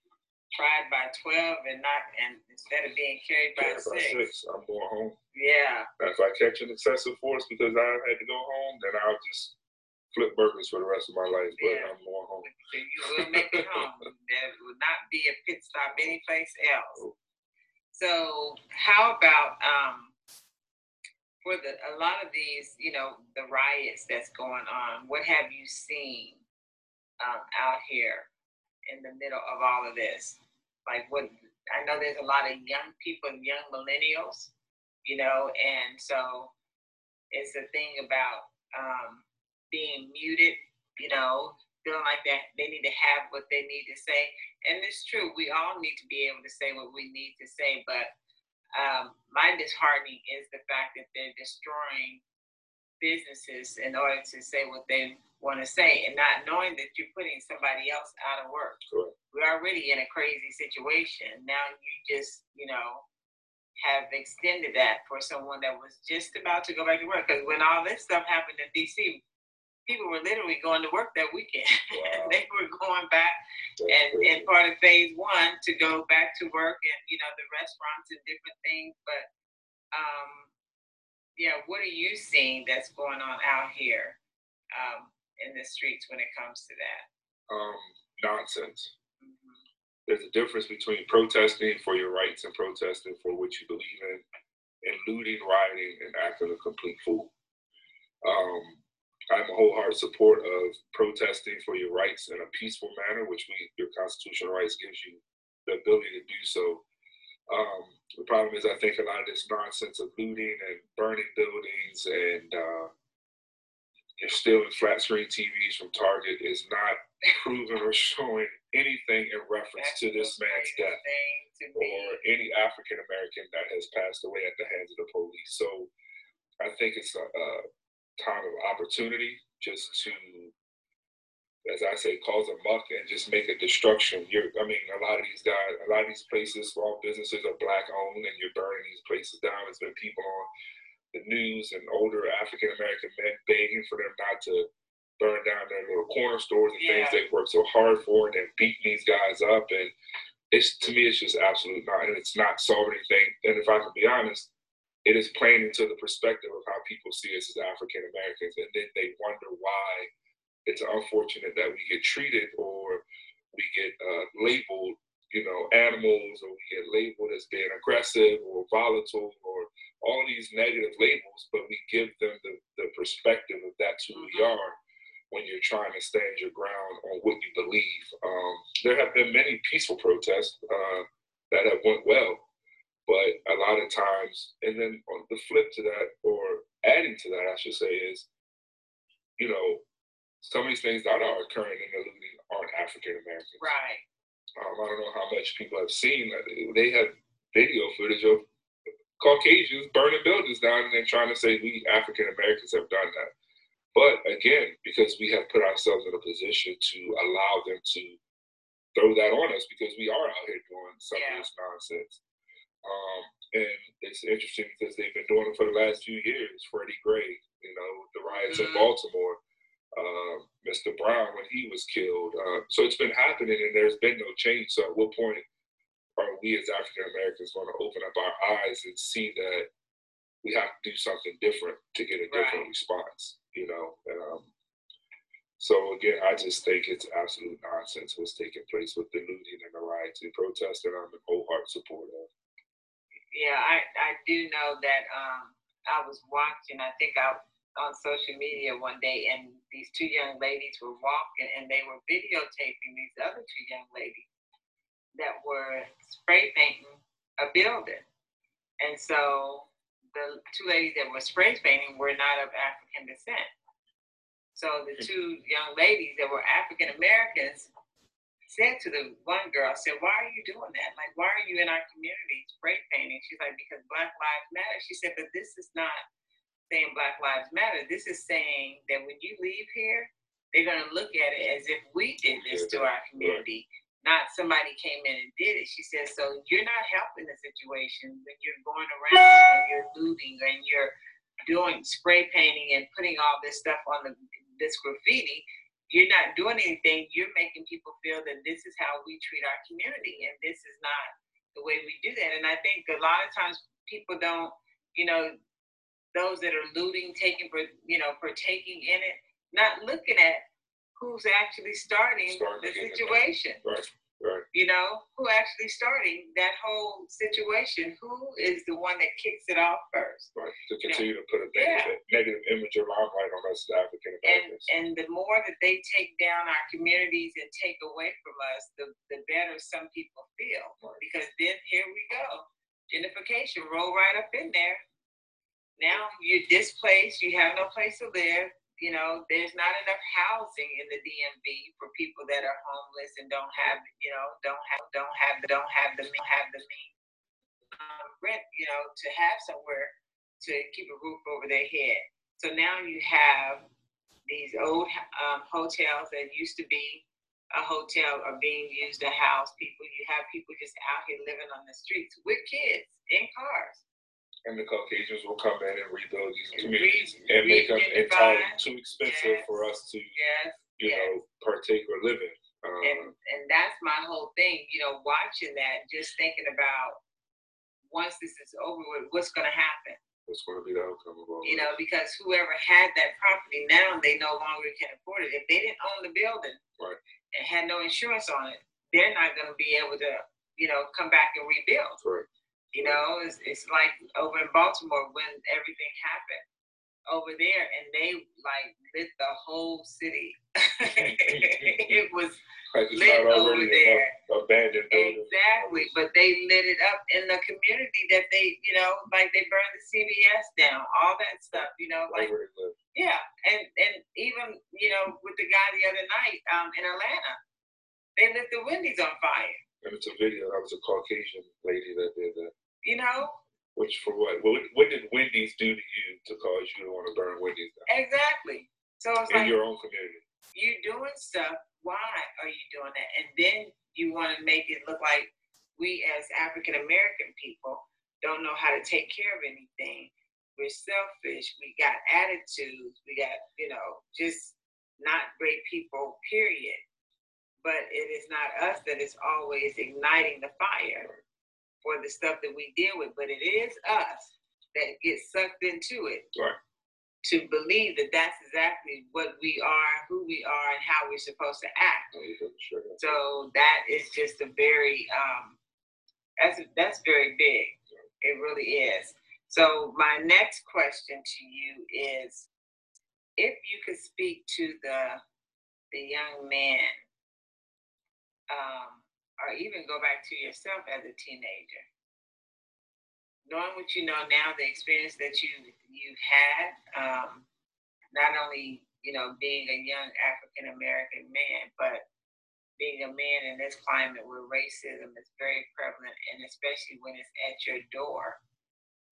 tried by twelve and not and instead of being carried by Carried by six. six, I'm going home. Yeah. Now, if I catch an excessive force because I had to go home, then I'll just flip burgers for the rest of my life. But Yeah. I'm going home. So you will make it home. *laughs* There will not be a pit stop anyplace else. So how about um for the a lot of these, you know, the riots that's going on, what have you seen um out here in the middle of all of this? Like what I know there's a lot of young people, and young millennials, you know, and so it's a thing about um being muted, you know, feeling like that they need to have what they need to say. And it's true, we all need to be able to say what we need to say, but um, my disheartening is the fact that they're destroying businesses in order to say what they want to say, and not knowing that you're putting somebody else out of work. Correct. We're already in a crazy situation. Now you just, you know, have extended that for someone that was just about to go back to work. Because when all this stuff happened in DC, people were literally going to work that weekend. *laughs* Wow. they were going back and, and part of phase one to go back to work and, you know, the restaurants and different things. But, um, yeah, what are you seeing that's going on out here um, in the streets when it comes to that? Um, nonsense there's a difference between protesting for your rights and protesting for what you believe in, and looting, rioting, and acting a complete fool. Um, I'm a wholehearted support of protesting for your rights in a peaceful manner, which we, your constitutional rights gives you the ability to do so. Um, the problem is, I think a lot of this nonsense of looting and burning buildings and uh, you're stealing flat screen TVs from Target is not proven or showing anything in reference to this man's death or any African American that has passed away at the hands of the police. So I think it's a, a time of opportunity just to, as I say, cause a muck and just make a destruction. You're, I mean, a lot of these guys, a lot of these places, small businesses are black owned, and you're burning these places down. There's been people on the news and older African American men begging for them not to burn down their little corner stores and yeah. things they worked so hard for and then beating these guys up and it's to me it's just absolutely not and it's not solving anything and if i can be honest it is playing into the perspective of how people see us as african americans and then they wonder why it's unfortunate that we get treated or we get uh, labeled you know animals or we get labeled as being aggressive or volatile or all these negative labels but we give them the, the perspective of that's who we mm-hmm. are when you're trying to stand your ground on what you believe. Um, there have been many peaceful protests uh, that have went well, but a lot of times, and then on the flip to that, or adding to that, I should say, is, you know, some of these things that are occurring in the looting aren't African Americans. Right. Um, I don't know how much people have seen. They have video footage of Caucasians burning buildings down and then trying to say we African Americans have done that. But again, because we have put ourselves in a position to allow them to throw that on us because we are out here doing some yeah. of this nonsense. Um, and it's interesting because they've been doing it for the last few years. Freddie Gray, you know, the riots mm-hmm. in Baltimore, uh, Mr. Brown when he was killed. Uh, so it's been happening and there's been no change. So at what point are we as African Americans going to open up our eyes and see that we have to do something different to get a different right. response? you know. Um, so again, I just think it's absolute nonsense what's taking place with the looting and the riots and protests that I'm in wholehearted support of. Yeah, I, I do know that um, I was watching, I think I on social media one day, and these two young ladies were walking and they were videotaping these other two young ladies that were spray painting a building. And so the two ladies that were spray painting were not of African descent. So the two young ladies that were African Americans said to the one girl, I said, Why are you doing that? Like, why are you in our community spray painting? She's like, Because Black Lives Matter. She said, But this is not saying Black Lives Matter. This is saying that when you leave here, they're going to look at it as if we did this to our community not somebody came in and did it. She says, so you're not helping the situation when you're going around and you're looting and you're doing spray painting and putting all this stuff on the this graffiti. You're not doing anything. You're making people feel that this is how we treat our community, and this is not the way we do that. And I think a lot of times people don't, you know, those that are looting, taking, for you know, partaking in it, not looking at who's actually starting, starting the situation. Right. Right. You know, who actually starting that whole situation? Who is the one that kicks it off first? Right. To continue you know? to put a negative, yeah. negative image of limelight on us African Americans. And, and the more that they take down our communities and take away from us, the, the better some people feel. Right. Because then here we go. Gentrification roll right up in there. Now you're displaced, you have no place to live you know, there's not enough housing in the DMV for people that are homeless and don't have, you know, don't have, don't have, don't have the, have the means um, rent, you know, to have somewhere to keep a roof over their head. So now you have these old um, hotels that used to be a hotel are being used to house people. You have people just out here living on the streets with kids in cars. And the Caucasians will come in and rebuild these communities and make them entirely too expensive yes. for us to, yes. you yes. know, partake or live in. Um, and and that's my whole thing, you know, watching that, just thinking about once this is over with, what's going to happen what's going to be the outcome of all You know, because whoever had that property now, they no longer can afford it. If they didn't own the building right. and had no insurance on it, they're not going to be able to, you know, come back and rebuild. Right. You know, it's, it's like over in Baltimore when everything happened over there and they like lit the whole city. *laughs* it was lit over there. Abandoned Exactly, but they lit it up in the community that they, you know, like they burned the CVS down, all that stuff, you know, like yeah, and and even you know with the guy the other night um, in Atlanta, they lit the Wendy's on fire. And it's a video. That was a Caucasian lady that did that. You know, which for what? What, what did Wendy's do to you to cause you to want to burn Wendy's down? Exactly. So it's in like, your own community. You're doing stuff. Why are you doing that? And then you want to make it look like we as African American people don't know how to take care of anything. We're selfish. We got attitudes. We got, you know, just not great people, period. But it is not us that is always igniting the fire for the stuff that we deal with, but it is us that gets sucked into it. Right. To believe that that's exactly what we are, who we are, and how we're supposed to act. Sure. So that is just a very um, that's that's very big. It really is. So my next question to you is, if you could speak to the the young man um, or even go back to yourself as a teenager. Knowing what you know now, the experience that you you've had, um, not only you know being a young African American man, but being a man in this climate where racism is very prevalent, and especially when it's at your door,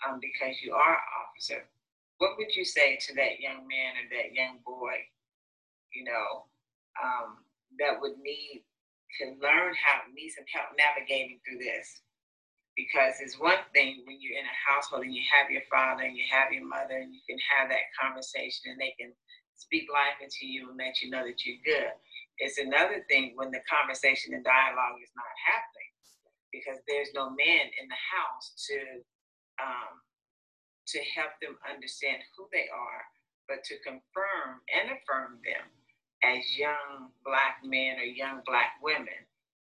um, because you are an officer. What would you say to that young man or that young boy, you know, um, that would need to learn how need some help navigating through this. Because it's one thing when you're in a household and you have your father and you have your mother and you can have that conversation and they can speak life into you and let you know that you're good. It's another thing when the conversation and dialogue is not happening because there's no man in the house to um, to help them understand who they are, but to confirm and affirm them as young black men or young black women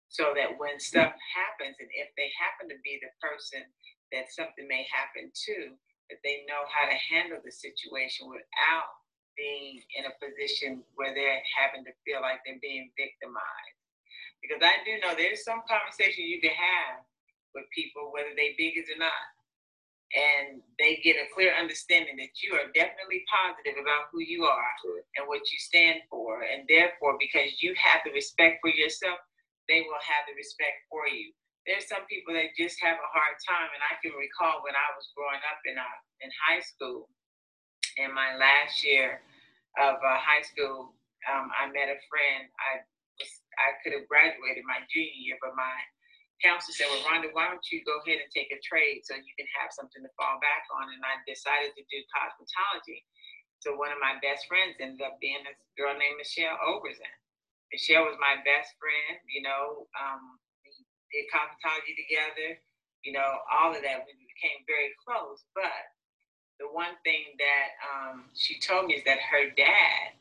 so that when stuff happens and if they happen to be the person that something may happen to that they know how to handle the situation without being in a position where they're having to feel like they're being victimized. Because i do know there's some conversation you can have with people whether they bigots or not and they get a clear understanding that you are definitely positive about who you are and what you stand for. And therefore, because you have the respect for yourself, they will have the respect for you. There's some people that just have a hard time. And I can recall when I was growing up in, uh, in high school, in my last year of uh, high school, um, I met a friend. I was I could have graduated my junior year, but my counselor said, Well, Rhonda, why don't you go ahead and take a trade so you can have something to fall back on? And I decided to do cosmetology. So one of my best friends ended up being this girl named Michelle Overson. Michelle was my best friend, you know, um, we did cosmetology together, you know, all of that. We became very close. But the one thing that um, she told me is that her dad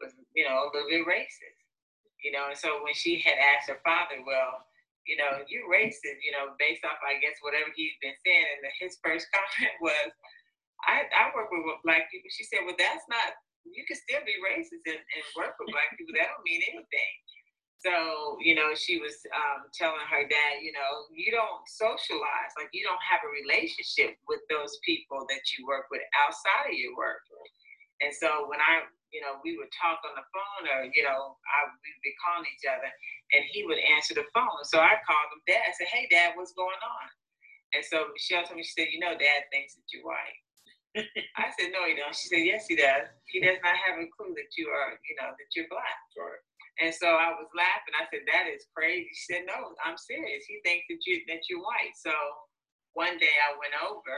was, you know, a little bit racist, you know, and so when she had asked her father, well, you know, you racist, you know, based off, I guess, whatever he's been saying. And the, his first *laughs* comment was, I, I work with black people. She said, well, that's not, you can still be racist and, and work with black people. That don't mean anything. So, you know, she was um, telling her dad, you know, you don't socialize, like you don't have a relationship with those people that you work with outside of your work. And so when I you know, we would talk on the phone or, you know, I, we'd be calling each other and he would answer the phone. So I called him dad. I said, hey, dad, what's going on? And so Michelle told me, she said, you know, dad thinks that you're white. *laughs* I said, no, he don't. She said, yes, he does. He does not have a clue that you are, you know, that you're black. Right. And so I was laughing. I said, that is crazy. She said, no, I'm serious. He thinks that you that you're white. So one day I went over.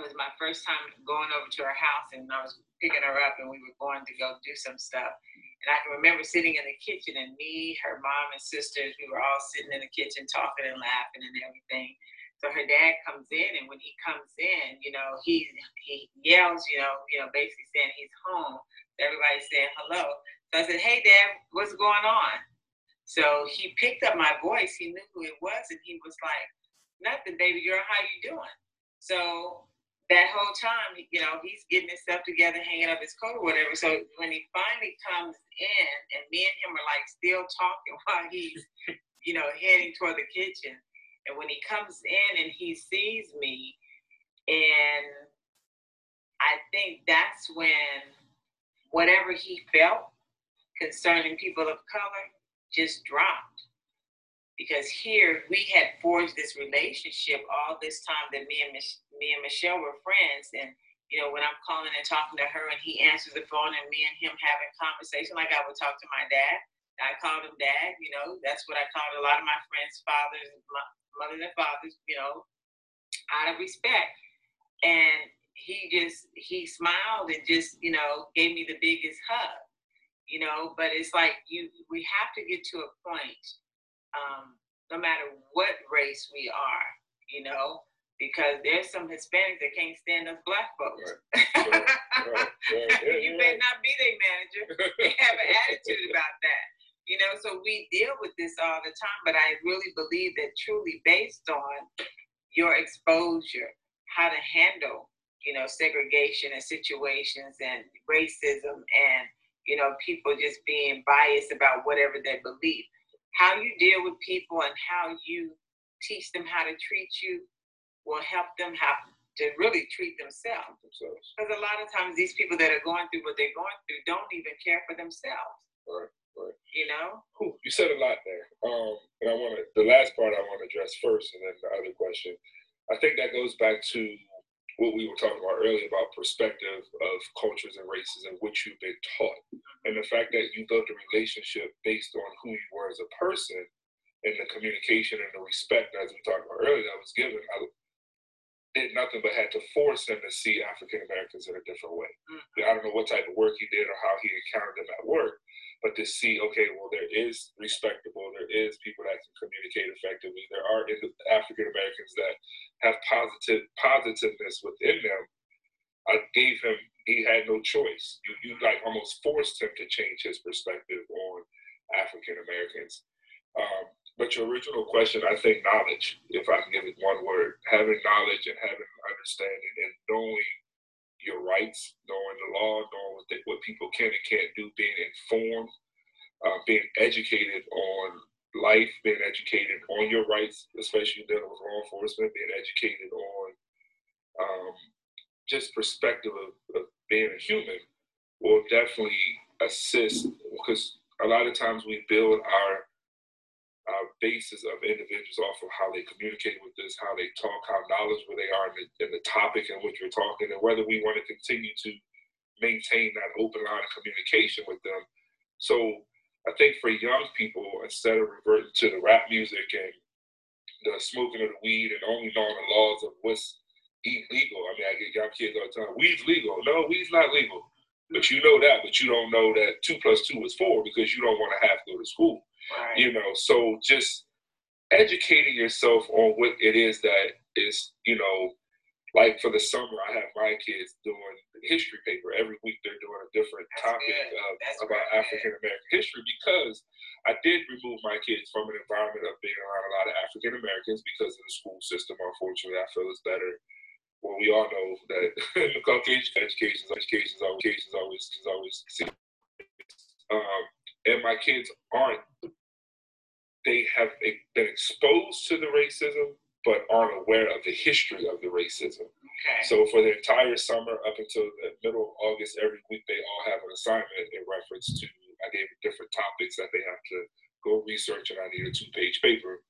It was my first time going over to her house, and I was picking her up, and we were going to go do some stuff. And I can remember sitting in the kitchen, and me, her mom, and sisters, we were all sitting in the kitchen talking and laughing and everything. So her dad comes in, and when he comes in, you know, he he yells, you know, you know, basically saying he's home. Everybody's saying hello. So I said, "Hey, Dad, what's going on?" So he picked up my voice. He knew who it was, and he was like, "Nothing, baby girl. How you doing?" So that whole time, you know, he's getting his stuff together, hanging up his coat or whatever. So when he finally comes in, and me and him are like still talking *laughs* while he's, you know, heading toward the kitchen and when he comes in and he sees me, and I think that's when whatever he felt concerning people of color just dropped. Because here we had forged this relationship all this time that me and Mich- me and Michelle were friends, and you know when I'm calling and talking to her, and he answers the phone, and me and him having conversation like I would talk to my dad. I called him dad, you know. That's what I called a lot of my friends' fathers, mothers and fathers, you know, out of respect. And he just he smiled and just you know gave me the biggest hug, you know. But it's like you we have to get to a point, um, no matter what race we are, you know, because there's some Hispanics that can't stand us black folks. Right. *laughs* Right. Right. *laughs* you may not be their manager. *laughs* They have an attitude about that. You know, so we deal with this all the time, but I really believe that truly based on your exposure, how to handle, you know, segregation and situations and racism and, you know, people just being biased about whatever they believe. How you deal with people and how you teach them how to treat you will help them have to really treat themselves. Because a lot of times these people that are going through what they're going through don't even care for themselves. Right. Right. You know? Whew, you said a lot there. Um, and I want to, the last part I want to address first, and then the other question. I think that goes back to what we were talking about earlier about perspective of cultures and races and what you've been taught. And the fact that you built a relationship based on who you were as a person and the communication and the respect, as we talked about earlier, that was given. I did nothing but had to force them to see African Americans in a different way. Mm-hmm. I don't know what type of work he did or how he encountered them at work, but to see, okay, well, there is respectable, there is people that can communicate effectively. There are African Americans that have positive positiveness within them. I gave him, he had no choice. You, you like almost forced him to change his perspective on African Americans. Um, but your original question, I think knowledge, if I can give it one word, having knowledge and having understanding and knowing your rights, knowing the law, knowing what, what people can and can't do, being informed, uh, being educated on life, being educated on your rights, especially dealing with law enforcement, being educated on um, just perspective of, of being a human will definitely assist because a lot of times we build our uh, basis of individuals off of how they communicate with us, how they talk, how knowledgeable they are in the, in the topic in which we're talking, and whether we want to continue to maintain that open line of communication with them. So I think for young people, instead of reverting to the rap music and the smoking of the weed and only knowing the laws of what's illegal. I mean, I get young kids all the time, weed's legal. No, weed's not legal. But you know that, but you don't know that two plus two is four because you don't want to have to go to school. Right. You know, so just educating yourself on what it is that is, you know, like for the summer, I have my kids doing history paper every week. They're doing a different That's topic of, about African American history because I did remove my kids from an environment of being around a lot of African Americans because of the school system. Unfortunately, I feel is better. Well, we all know that the Caucasian *laughs* education, education is always, education is always, is always. Um, and my kids aren't they have been exposed to the racism but aren't aware of the history of the racism. Okay. So for the entire summer up until the middle of August, every week they all have an assignment in reference to I gave different topics that they have to go research, and I need a two-page paper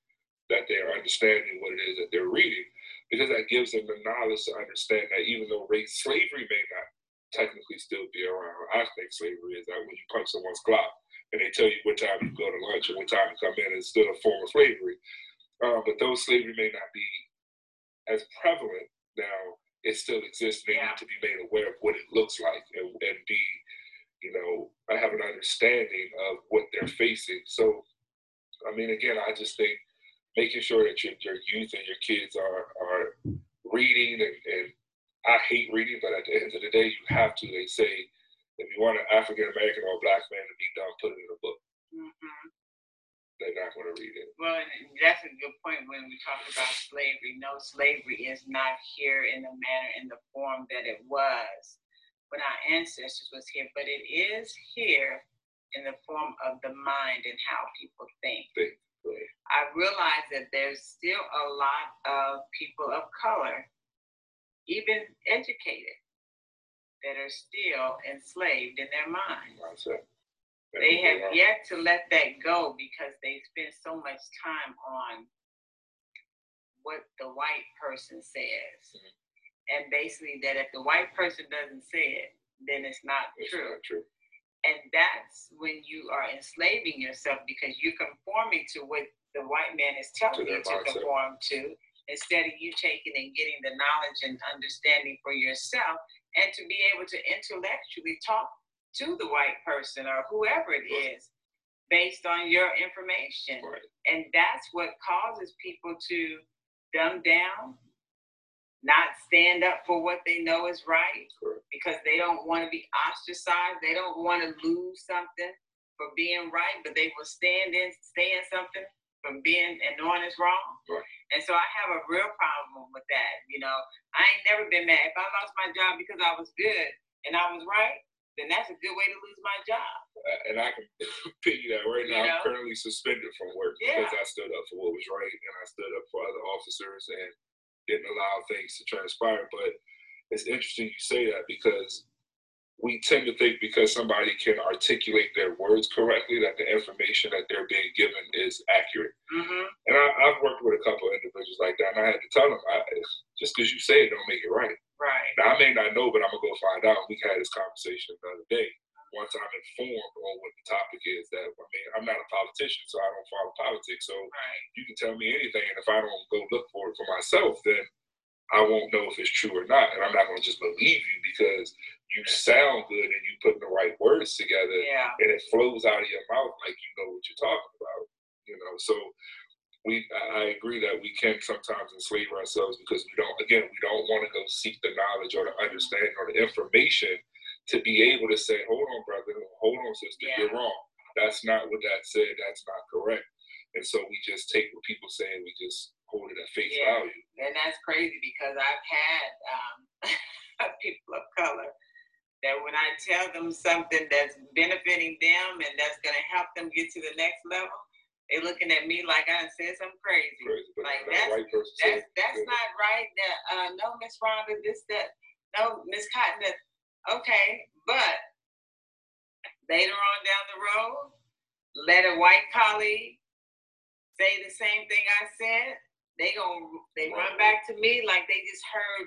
that they are understanding what it is that they're reading, because that gives them the knowledge to understand that even though race slavery may not technically still be around, I think slavery is that when you punch someone's clock and they tell you what time you go to lunch and what time you come in, it's still a form of slavery. Uh, but though slavery may not be as prevalent now, it still exists. They yeah. need to be made aware of what it looks like and, and be, you know, I have an understanding of what they're facing. So, I mean, again, I just think making sure that your, your youth and your kids are are reading and, and I hate reading, but at the end of the day, you have to. They say if you want an African American or a black man to be dumb, put it in a book. Mm-hmm. They're not going to read it. Well, that's a good point when we talk about slavery. No, slavery is not here in the manner, in the form that it was when our ancestors was here, but it is here in the form of the mind and how people think. right. I realize that there's still a lot of people of color, even educated, that are still enslaved in their mind. They have yet to let that go because they spend so much time on what the white person says. Mm-hmm. And basically, that if the white person doesn't say it, then it's not it's true. Not true. And that's when you are enslaving yourself because you're conforming to what the white man is telling you to conform to instead of you taking and getting the knowledge and understanding for yourself and to be able to intellectually talk to the white person or whoever it is based on your information. Right. And that's what causes people to dumb down, not stand up for what they know is right because they don't want to be ostracized. They don't want to lose something for being right, but they will stand in, stay in something from being and knowing it's wrong. Right. And so I have a real problem with that. You know, I ain't never been mad. If I lost my job because I was good and I was right, then that's a good way to lose my job. Uh, and I can *laughs* piggy that right now. You know? I'm currently suspended from work yeah. because I stood up for what was right and I stood up for other officers and didn't allow things to transpire. But it's interesting you say that because we tend to think because somebody can articulate their words correctly that the information that they're being given is accurate. Mm-hmm. And I, have worked with a couple of individuals like that, and I had to tell them, I, just because you say it don't make it right. Right. Now I may not know, but I'm gonna go find out. We had this conversation the other day. Once I'm informed on what the topic is, that I mean, I'm not a politician, so I don't follow politics. So right. you can tell me anything, and if I don't go look for it for myself, then I won't know if it's true or not, and I'm not going to just believe you because you sound good and you put the right words together, yeah. and it flows out of your mouth like you know what you're talking about. You know, so we I agree that we can sometimes enslave ourselves because we don't. Again, we don't want to go seek the knowledge or the understanding or the information to be able to say, "Hold on, brother. Hold on, sister. Yeah. You're wrong. That's not what that said. That's not correct." And so we just take what people say and we just it at face yeah. value. And that's crazy because I've had um, *laughs* people of color that when I tell them something that's benefiting them and that's going to help them get to the next level, they're looking at me like I said something crazy. crazy like that's right that's, that's not right. That uh, no, Miss Rhonda, this that no, Miss Cotton. That, okay, but later on down the road, let a white colleague say the same thing I said, they going they run back to me like they just heard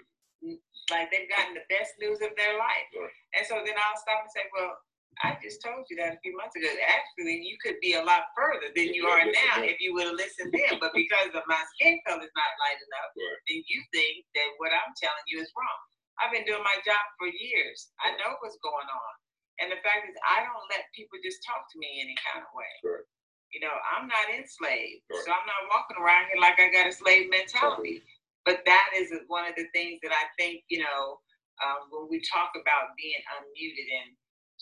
like they've gotten the best news of their life. Right. And so then I'll stop and say, Well, I just told you that a few months ago. Actually, you could be a lot further than you are now if you would have listened then. But because of my skin color is not light enough, right. then you think that what I'm telling you is wrong. I've been doing my job for years. I know what's going on. And the fact is, I don't let people just talk to me any kind of way. Right. You know, I'm not enslaved, so I'm not walking around here like I got a slave mentality. But that is one of the things that I think, you know, um, when we talk about being unmuted and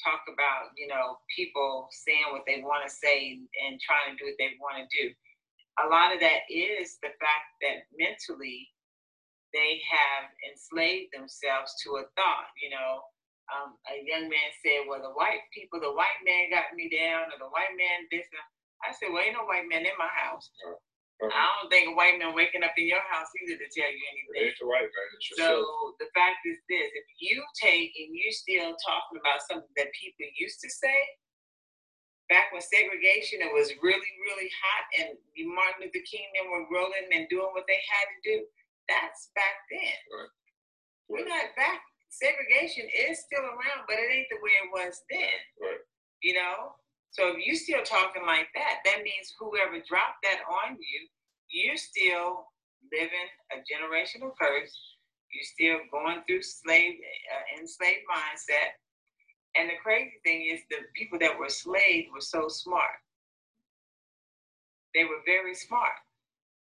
talk about, you know, people saying what they want to say and trying to do what they want to do. A lot of that is the fact that mentally they have enslaved themselves to a thought. You know, um, a young man said, "Well, the white people, the white man got me down, or the white man this." I said, well, ain't no white man in my house. Uh-huh. I don't think a white man waking up in your house either to tell you anything. It's a white man. It's so the fact is this: if you take and you still talking about something that people used to say, back when segregation it was really, really hot and Martin Luther King and were rolling and doing what they had to do. That's back then. Right. We're not back. Segregation is still around, but it ain't the way it was then. Right. You know? So if you're still talking like that, that means whoever dropped that on you, you're still living a generational curse. You're still going through slave, uh, enslaved mindset. And the crazy thing is, the people that were slaves were so smart. They were very smart.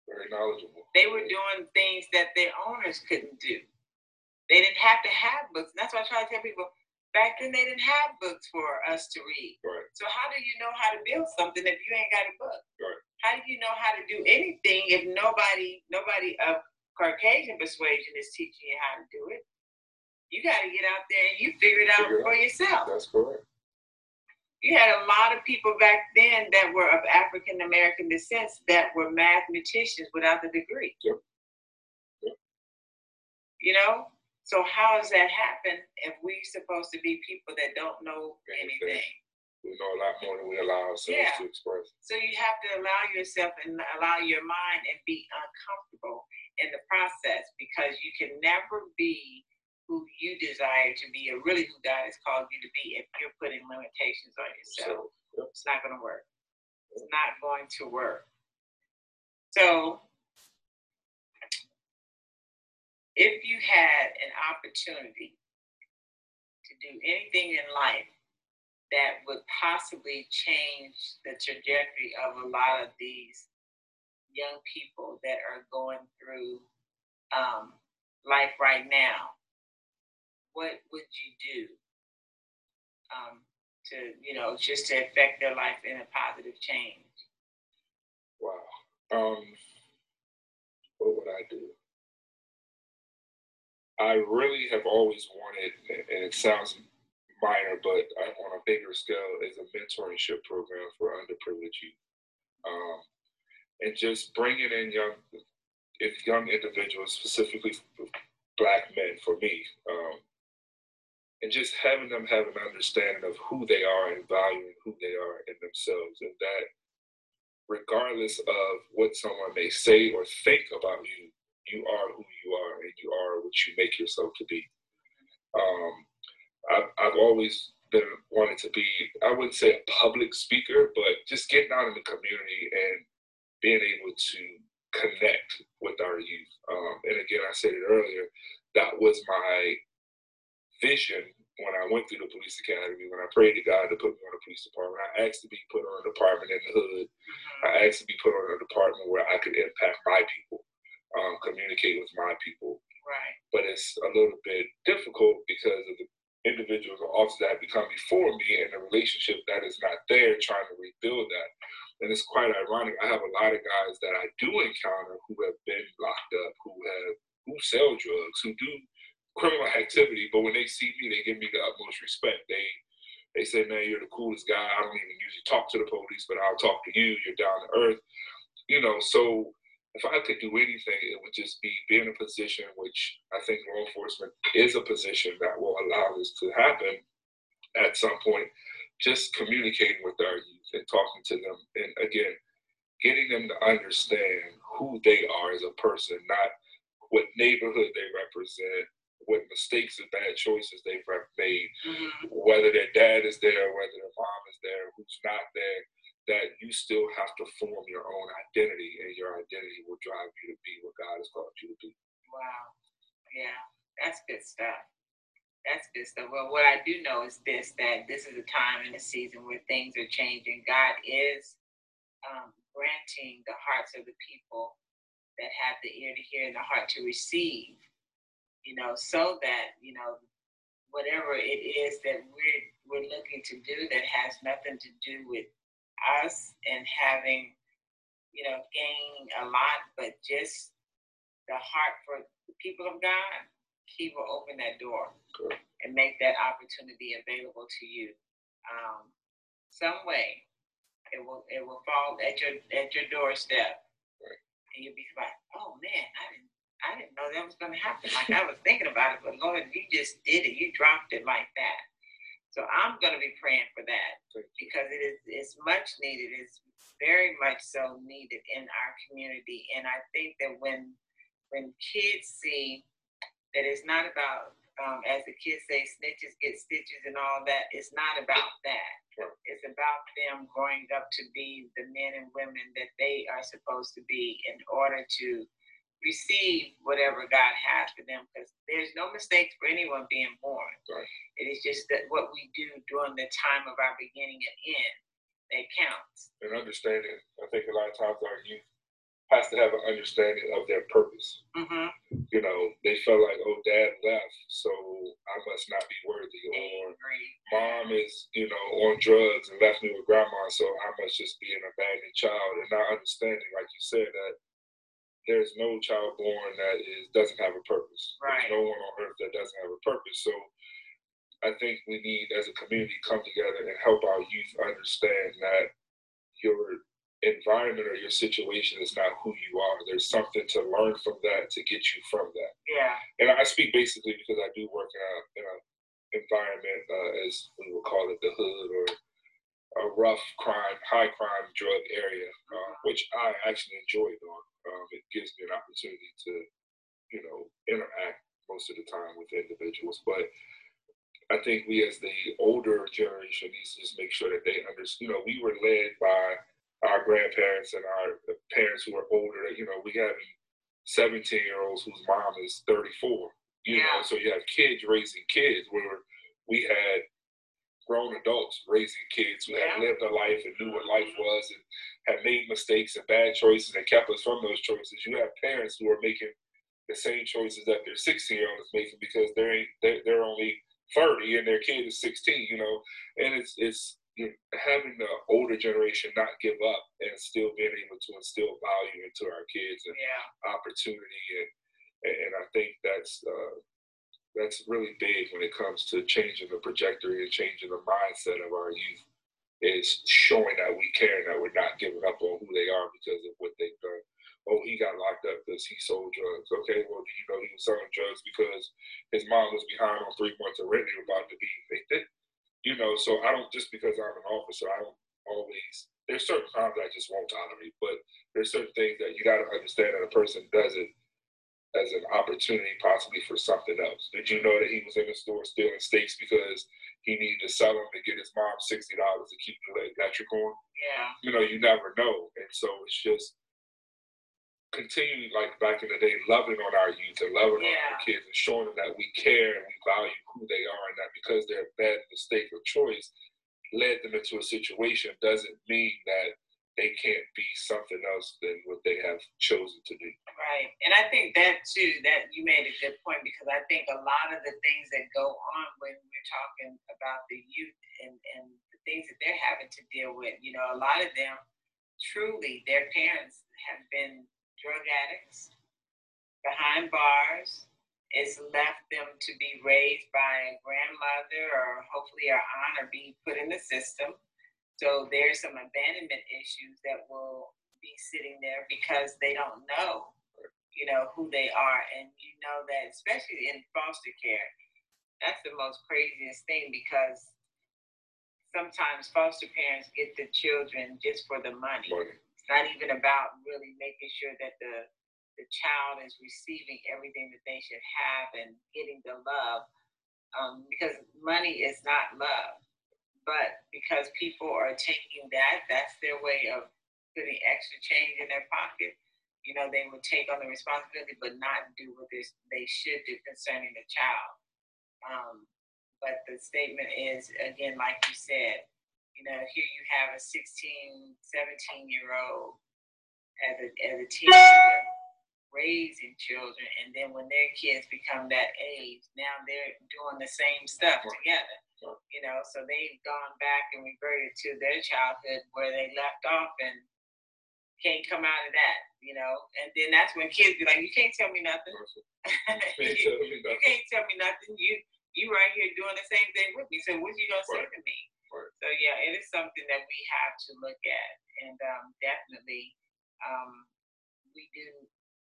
Very knowledgeable. They were doing things that their owners couldn't do. They didn't have to have books. And that's why I try to tell people back then they didn't have books for us to read. Right. So how do you know how to build something if you ain't got a book? Right. How do you know how to do anything if nobody nobody of Caucasian persuasion is teaching you how to do it? You got to get out there and you figure it out Figure for out. yourself. That's correct. You had a lot of people back then that were of African American descent that were mathematicians without the degree. Yep. Yep. You know? So how does that happen if we're supposed to be people that don't know Anything. anything? We know a lot more than we allow ourselves Yeah. to express. So you have to allow yourself and allow your mind and be uncomfortable in the process because you can never be who you desire to be or really who God has called you to be if you're putting limitations on yourself. So, yep. It's not going to work. It's not going to work. So if you had an opportunity to do anything in life that would possibly change the trajectory of a lot of these young people that are going through um, life right now, what would you do um, to, you know, just to affect their life in a positive change? Wow. Um, what would I do? I really have always wanted, and it sounds minor, but on a bigger scale, is a mentorship program for underprivileged youth. Um, and just bringing in young, young individuals, specifically black men, for me, um, and just having them have an understanding of who they are and valuing who they are in themselves, and that regardless of what someone may say or think about you, you are who you are and you are what you make yourself to be. Um, I've, I've always been wanting to be, I wouldn't say a public speaker, but just getting out in the community and being able to connect with our youth. Um, and again, I said it earlier, that was my vision when I went through the police academy, when I prayed to God to put me on a police department. I asked to be put on a department in the hood. I asked to be put on a department where I could impact my people, um, communicate with my people. Right. But it's a little bit difficult because of the individuals or officers that have become before me and the relationship that is not there, trying to rebuild that. And it's quite ironic. I have a lot of guys that I do encounter who have been locked up, who have who sell drugs, who do criminal activity, but when they see me, they give me the utmost respect. They they say, "Man, you're the coolest guy. I don't even usually talk to the police, but I'll talk to you. You're down to earth." You know, so if I could do anything, it would just be be in a position which I think law enforcement is a position that will allow this to happen at some point. Just communicating with our youth and talking to them, and again, getting them to understand who they are as a person, not what neighborhood they represent, what mistakes and bad choices they've made, Mm-hmm. whether their dad is there, whether their mom is there, who's not there, that you still have to form your own identity, and your identity will drive you to be what God has called you to be. Wow. Yeah, that's good stuff. That's good stuff. Well, what I do know is this that this is a time and a season where things are changing. God is um, granting the hearts of the people that have the ear to hear and the heart to receive, you know, so that, you know, whatever it is that we're, we're looking to do that has nothing to do with us and having, you know, gaining a lot, but just the heart for the people of God, He will open that door Correct. and make that opportunity available to you. Um, some way, it will it will fall at your at your doorstep, Right. and you'll be like, oh man, I didn't I didn't know that was going to happen. Like I was thinking about it, but Lord, you just did it. You dropped it like that. So I'm going to be praying for that because it is it's much needed. It's very much so needed in our community. And I think that when when kids see that it's not about um, as the kids say, snitches get stitches and all that. It's not about that. It's about them growing up to be the men and women that they are supposed to be in order to receive whatever God has for them. Because there's no mistakes for anyone being born. Right. It is just that what we do during the time of our beginning and end that counts. And understanding, I think a lot of times our youth has to have an understanding of their purpose. Mm-hmm. You know, they felt like, oh, dad left, so I must not be worthy, or mom is, you know, on drugs and left me with grandma, so I must just be an abandoned child, and not understanding, like you said, that there's no child born that is doesn't have a purpose. Right. There's no one on earth that doesn't have a purpose. So I think we need, as a community, come together and help our youth understand that your environment or your situation is not who you are. There's something to learn from that to get you from that. Yeah. And I speak basically because I do work in a, in a environment, uh, as we would call it, the hood or a rough crime, high crime drug area, uh, which I actually enjoy doing. Um, it gives me an opportunity to, you know, interact most of the time with individuals. But I think we, as the older generation, needs to just make sure that they understand. You know, we were led by our grandparents and our parents who are older, you know, we have 17 year olds whose mom is 34. You yeah. know, so you have kids raising kids where we had grown adults raising kids who yeah. had lived a life and knew what life was and had made mistakes and bad choices and kept us from those choices. You have parents who are making the same choices that their 16 year old is making because they're, they're, they're only 30 and their kid is 16, you know, and it's, it's, you know, having the older generation not give up and still being able to instill value into our kids and yeah. opportunity and and I think that's uh, that's really big when it comes to changing the trajectory and changing the mindset of our youth is showing that we care and that we're not giving up on who they are because of what they've done. Oh, he got locked up because he sold drugs. Okay, well, do you know he was selling drugs because his mom was behind on three months of rent was about to be evicted? you know, so I don't just because I'm an officer, I don't always. There's certain times I just won't tolerate, but there's certain things that you got to understand that a person does it as an opportunity, possibly for something else. Did you know that he was in the store stealing steaks because he needed to sell them to get his mom sixty dollars to keep the electric on? Yeah. You know, you never know, and so it's just continuing like back in the day, loving on our youth and loving yeah. on our kids and showing them that we care and we value who they are and that because they're a bad mistake or choice led them into a situation doesn't mean that they can't be something else than what they have chosen to be. Right. And I think that too, that you made a good point because I think a lot of the things that go on when we're talking about the youth and, and the things that they're having to deal with, you know, a lot of them truly their parents have been drug addicts behind bars. It's left them to be raised by a grandmother or hopefully a aunt or be put in the system. So there's some abandonment issues that will be sitting there because they don't know, you know, who they are. And you know that especially in foster care, that's the most craziest thing because sometimes foster parents get the children just for the money. money not even about really making sure that the the child is receiving everything that they should have and getting the love um, because money is not love but because people are taking that that's their way of putting extra change in their pocket. You know they would take on the responsibility but not do what they should do concerning the child. Um, but the statement is again like you said you know, here you have a 16, 17 year old as a, as a teenager raising children, and then when their kids become that age, now they're doing the same stuff together. You know, so they've gone back and reverted to their childhood where they left off and can't come out of that, you know. And then that's when kids be like, "You can't tell me nothing. *laughs* you, you, can't tell me nothing. You you right here doing the same thing with me. So what you gonna say to me?" So yeah, it is something that we have to look at, and um, definitely um, we do.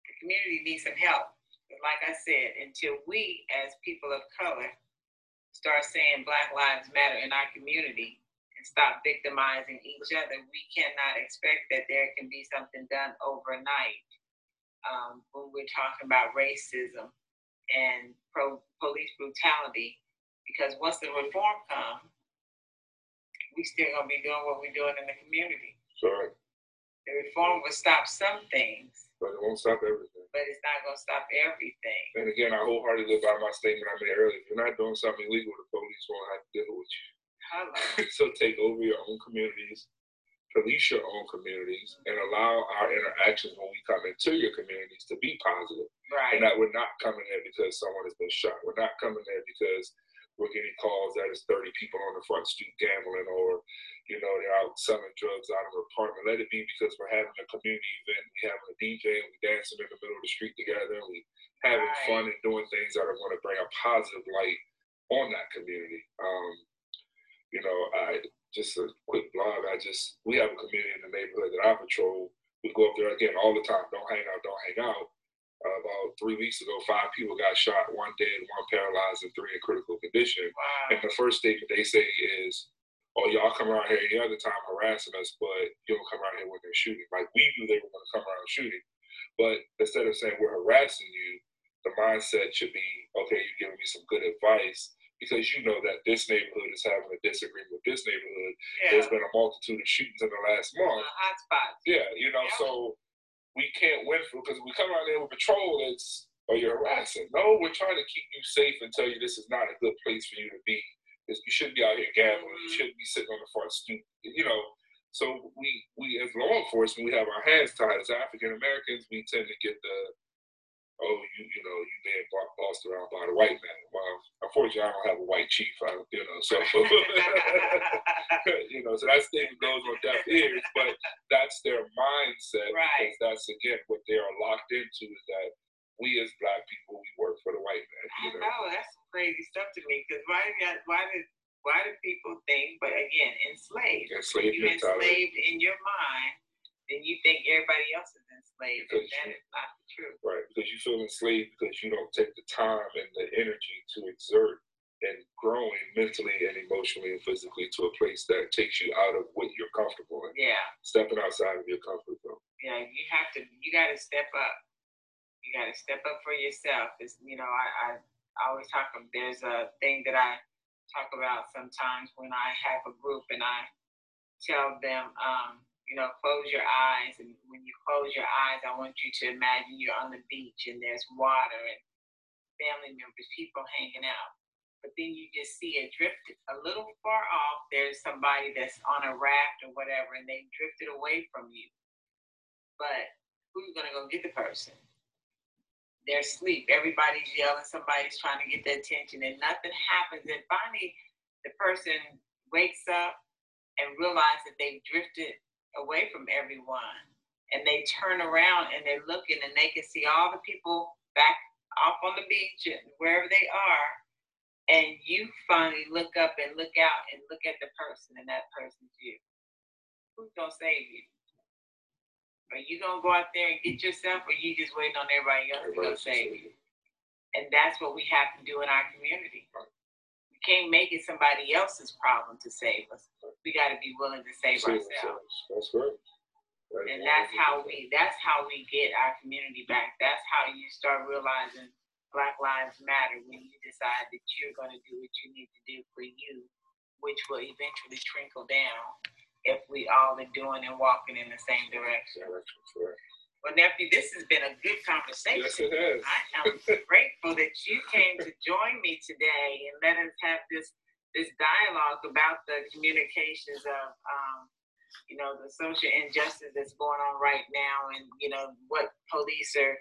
The community needs some help. But like I said, until we as people of color start saying Black Lives Matter in our community and stop victimizing each other, we cannot expect that there can be something done overnight um, when we're talking about racism and pro police brutality. Because once the reform comes, we still gonna be doing what we're doing in the community. Sorry. The reform will stop some things, but it won't stop everything. But it's not gonna stop everything. And again, I wholeheartedly live by my statement I made earlier. If you're not doing something illegal, the police won't have to deal with you. *laughs* So take over your own communities, police your own communities, and allow our interactions when we come into your communities to be positive. Right. And that we're not coming there because someone has been shot. We're not coming there because we're getting calls that it's 30 people on the front stoop gambling or, you know, they're out selling drugs out of an apartment. Let it be because we're having a community event. We having a DJ and we dancing in the middle of the street together and we having right. fun and doing things that are going to bring a positive light on that community. Um, you know, I just a quick blog. I just we have a community in the neighborhood that I patrol. We go up there again all the time. Don't hang out. Don't hang out uh, about three weeks ago, five people got shot, one dead, one paralyzed, and three in critical condition. Wow. And the first statement they say is, "Oh, y'all come around here any other time harassing us, but you don't come around here when they're shooting." Like we knew they were going to come around shooting, but instead of saying we're harassing you, the mindset should be, "Okay, you're giving me some good advice." Because you know that this neighborhood is having a disagreement with this neighborhood. Yeah. There's been a multitude of shootings in the last month. Hot spots. Yeah, you know, yeah. so we can't win for because we come out there with patrol, it's oh you're harassing. No, we're trying to keep you safe and tell you this is not a good place for you to be. Because you shouldn't be out here gambling. You mm-hmm. shouldn't be sitting on the front stoop. You know. So we we as law enforcement we have our hands tied. As African Americans, we tend to get the oh, you you know, you being bossed around by the white man. Well, unfortunately, I don't have a white chief. I, you know, so *laughs* you know, so that statement goes on deaf ears. But that's their mindset right. because that's again what they are locked into is that we as black people we work for the white man. You know? I know that's crazy stuff to me because why did why did why do people think? But again, enslaved. Enslaved. You enslaved in your mind, then you think everybody else is enslaved. Because that you, is not the truth. Right, because you feel enslaved because you don't take the time and the energy to exert and growing mentally and emotionally and physically to a place that takes you out of what you're comfortable in. Yeah. Stepping outside of your comfort zone. Yeah, you have to. You got to step up. You got to step up for yourself. It's you know I, I I always talk. There's a thing that I talk about sometimes when I have a group and I tell them um, you know, close your eyes. And when you close your eyes, I want you to imagine you're on the beach and there's water and family members, people hanging out. But then you just see it drifted a little far off. There's somebody that's on a raft or whatever, and they drifted away from you. But who's gonna go get the person? They're asleep. Everybody's yelling. Somebody's trying to get their attention, and nothing happens. And finally, the person wakes up and realizes that they've drifted away from everyone. And they turn around and they're looking and they can see all the people back off on the beach and wherever they are. And you finally look up and look out and look at the person, and that person's you. Who's gonna save you? Are you gonna go out there and get yourself, or you just waiting on everybody else everybody to go save you? And that's what we have to do in our community. We can't make it somebody else's problem to save us we got to be willing to save Save ourselves. That's right. and that's how we that's how we get our community back. That's how you start realizing Black Lives Matter when you decide that you're going to do what you need to do for you, which will eventually trickle down if we all are doing and walking in the same direction. Well, nephew, this has been a good conversation. Yes, it has. I am *laughs* grateful that you came to join me today and let us have this this dialogue about the communications of um, you know the social injustice that's going on right now and you know what police are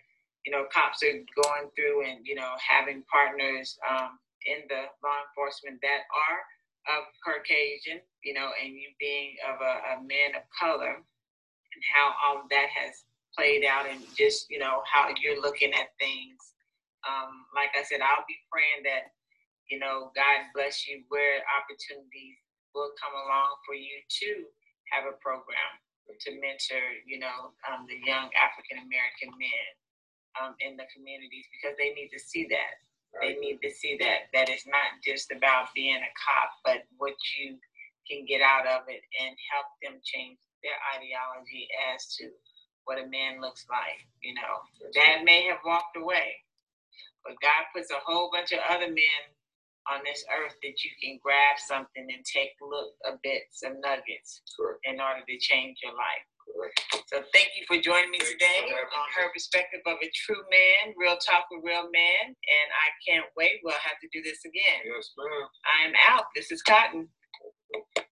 you know cops are going through and you know having partners um, in the law enforcement that are of caucasian you know and you being of a, a man of color and how all that has played out and just you know how you're looking at things um, like i said i'll be praying that you know, God bless you where opportunities will come along for you to have a program to mentor, you know, um, the young African American men um, in the communities because they need to see that. They need to see that that it's not just about being a cop, but what you can get out of it and help them change their ideology as to what a man looks like. You know, dad may have walked away, but God puts a whole bunch of other men on this earth that you can grab something and take look a bit some nuggets Correct. in order to change your life. Correct. So thank you for joining me Thank today on her perspective of a true man, real talk with real man, and I can't wait. We'll have to do this again. Yes, ma'am. I am out. This is Cotton. Thank you.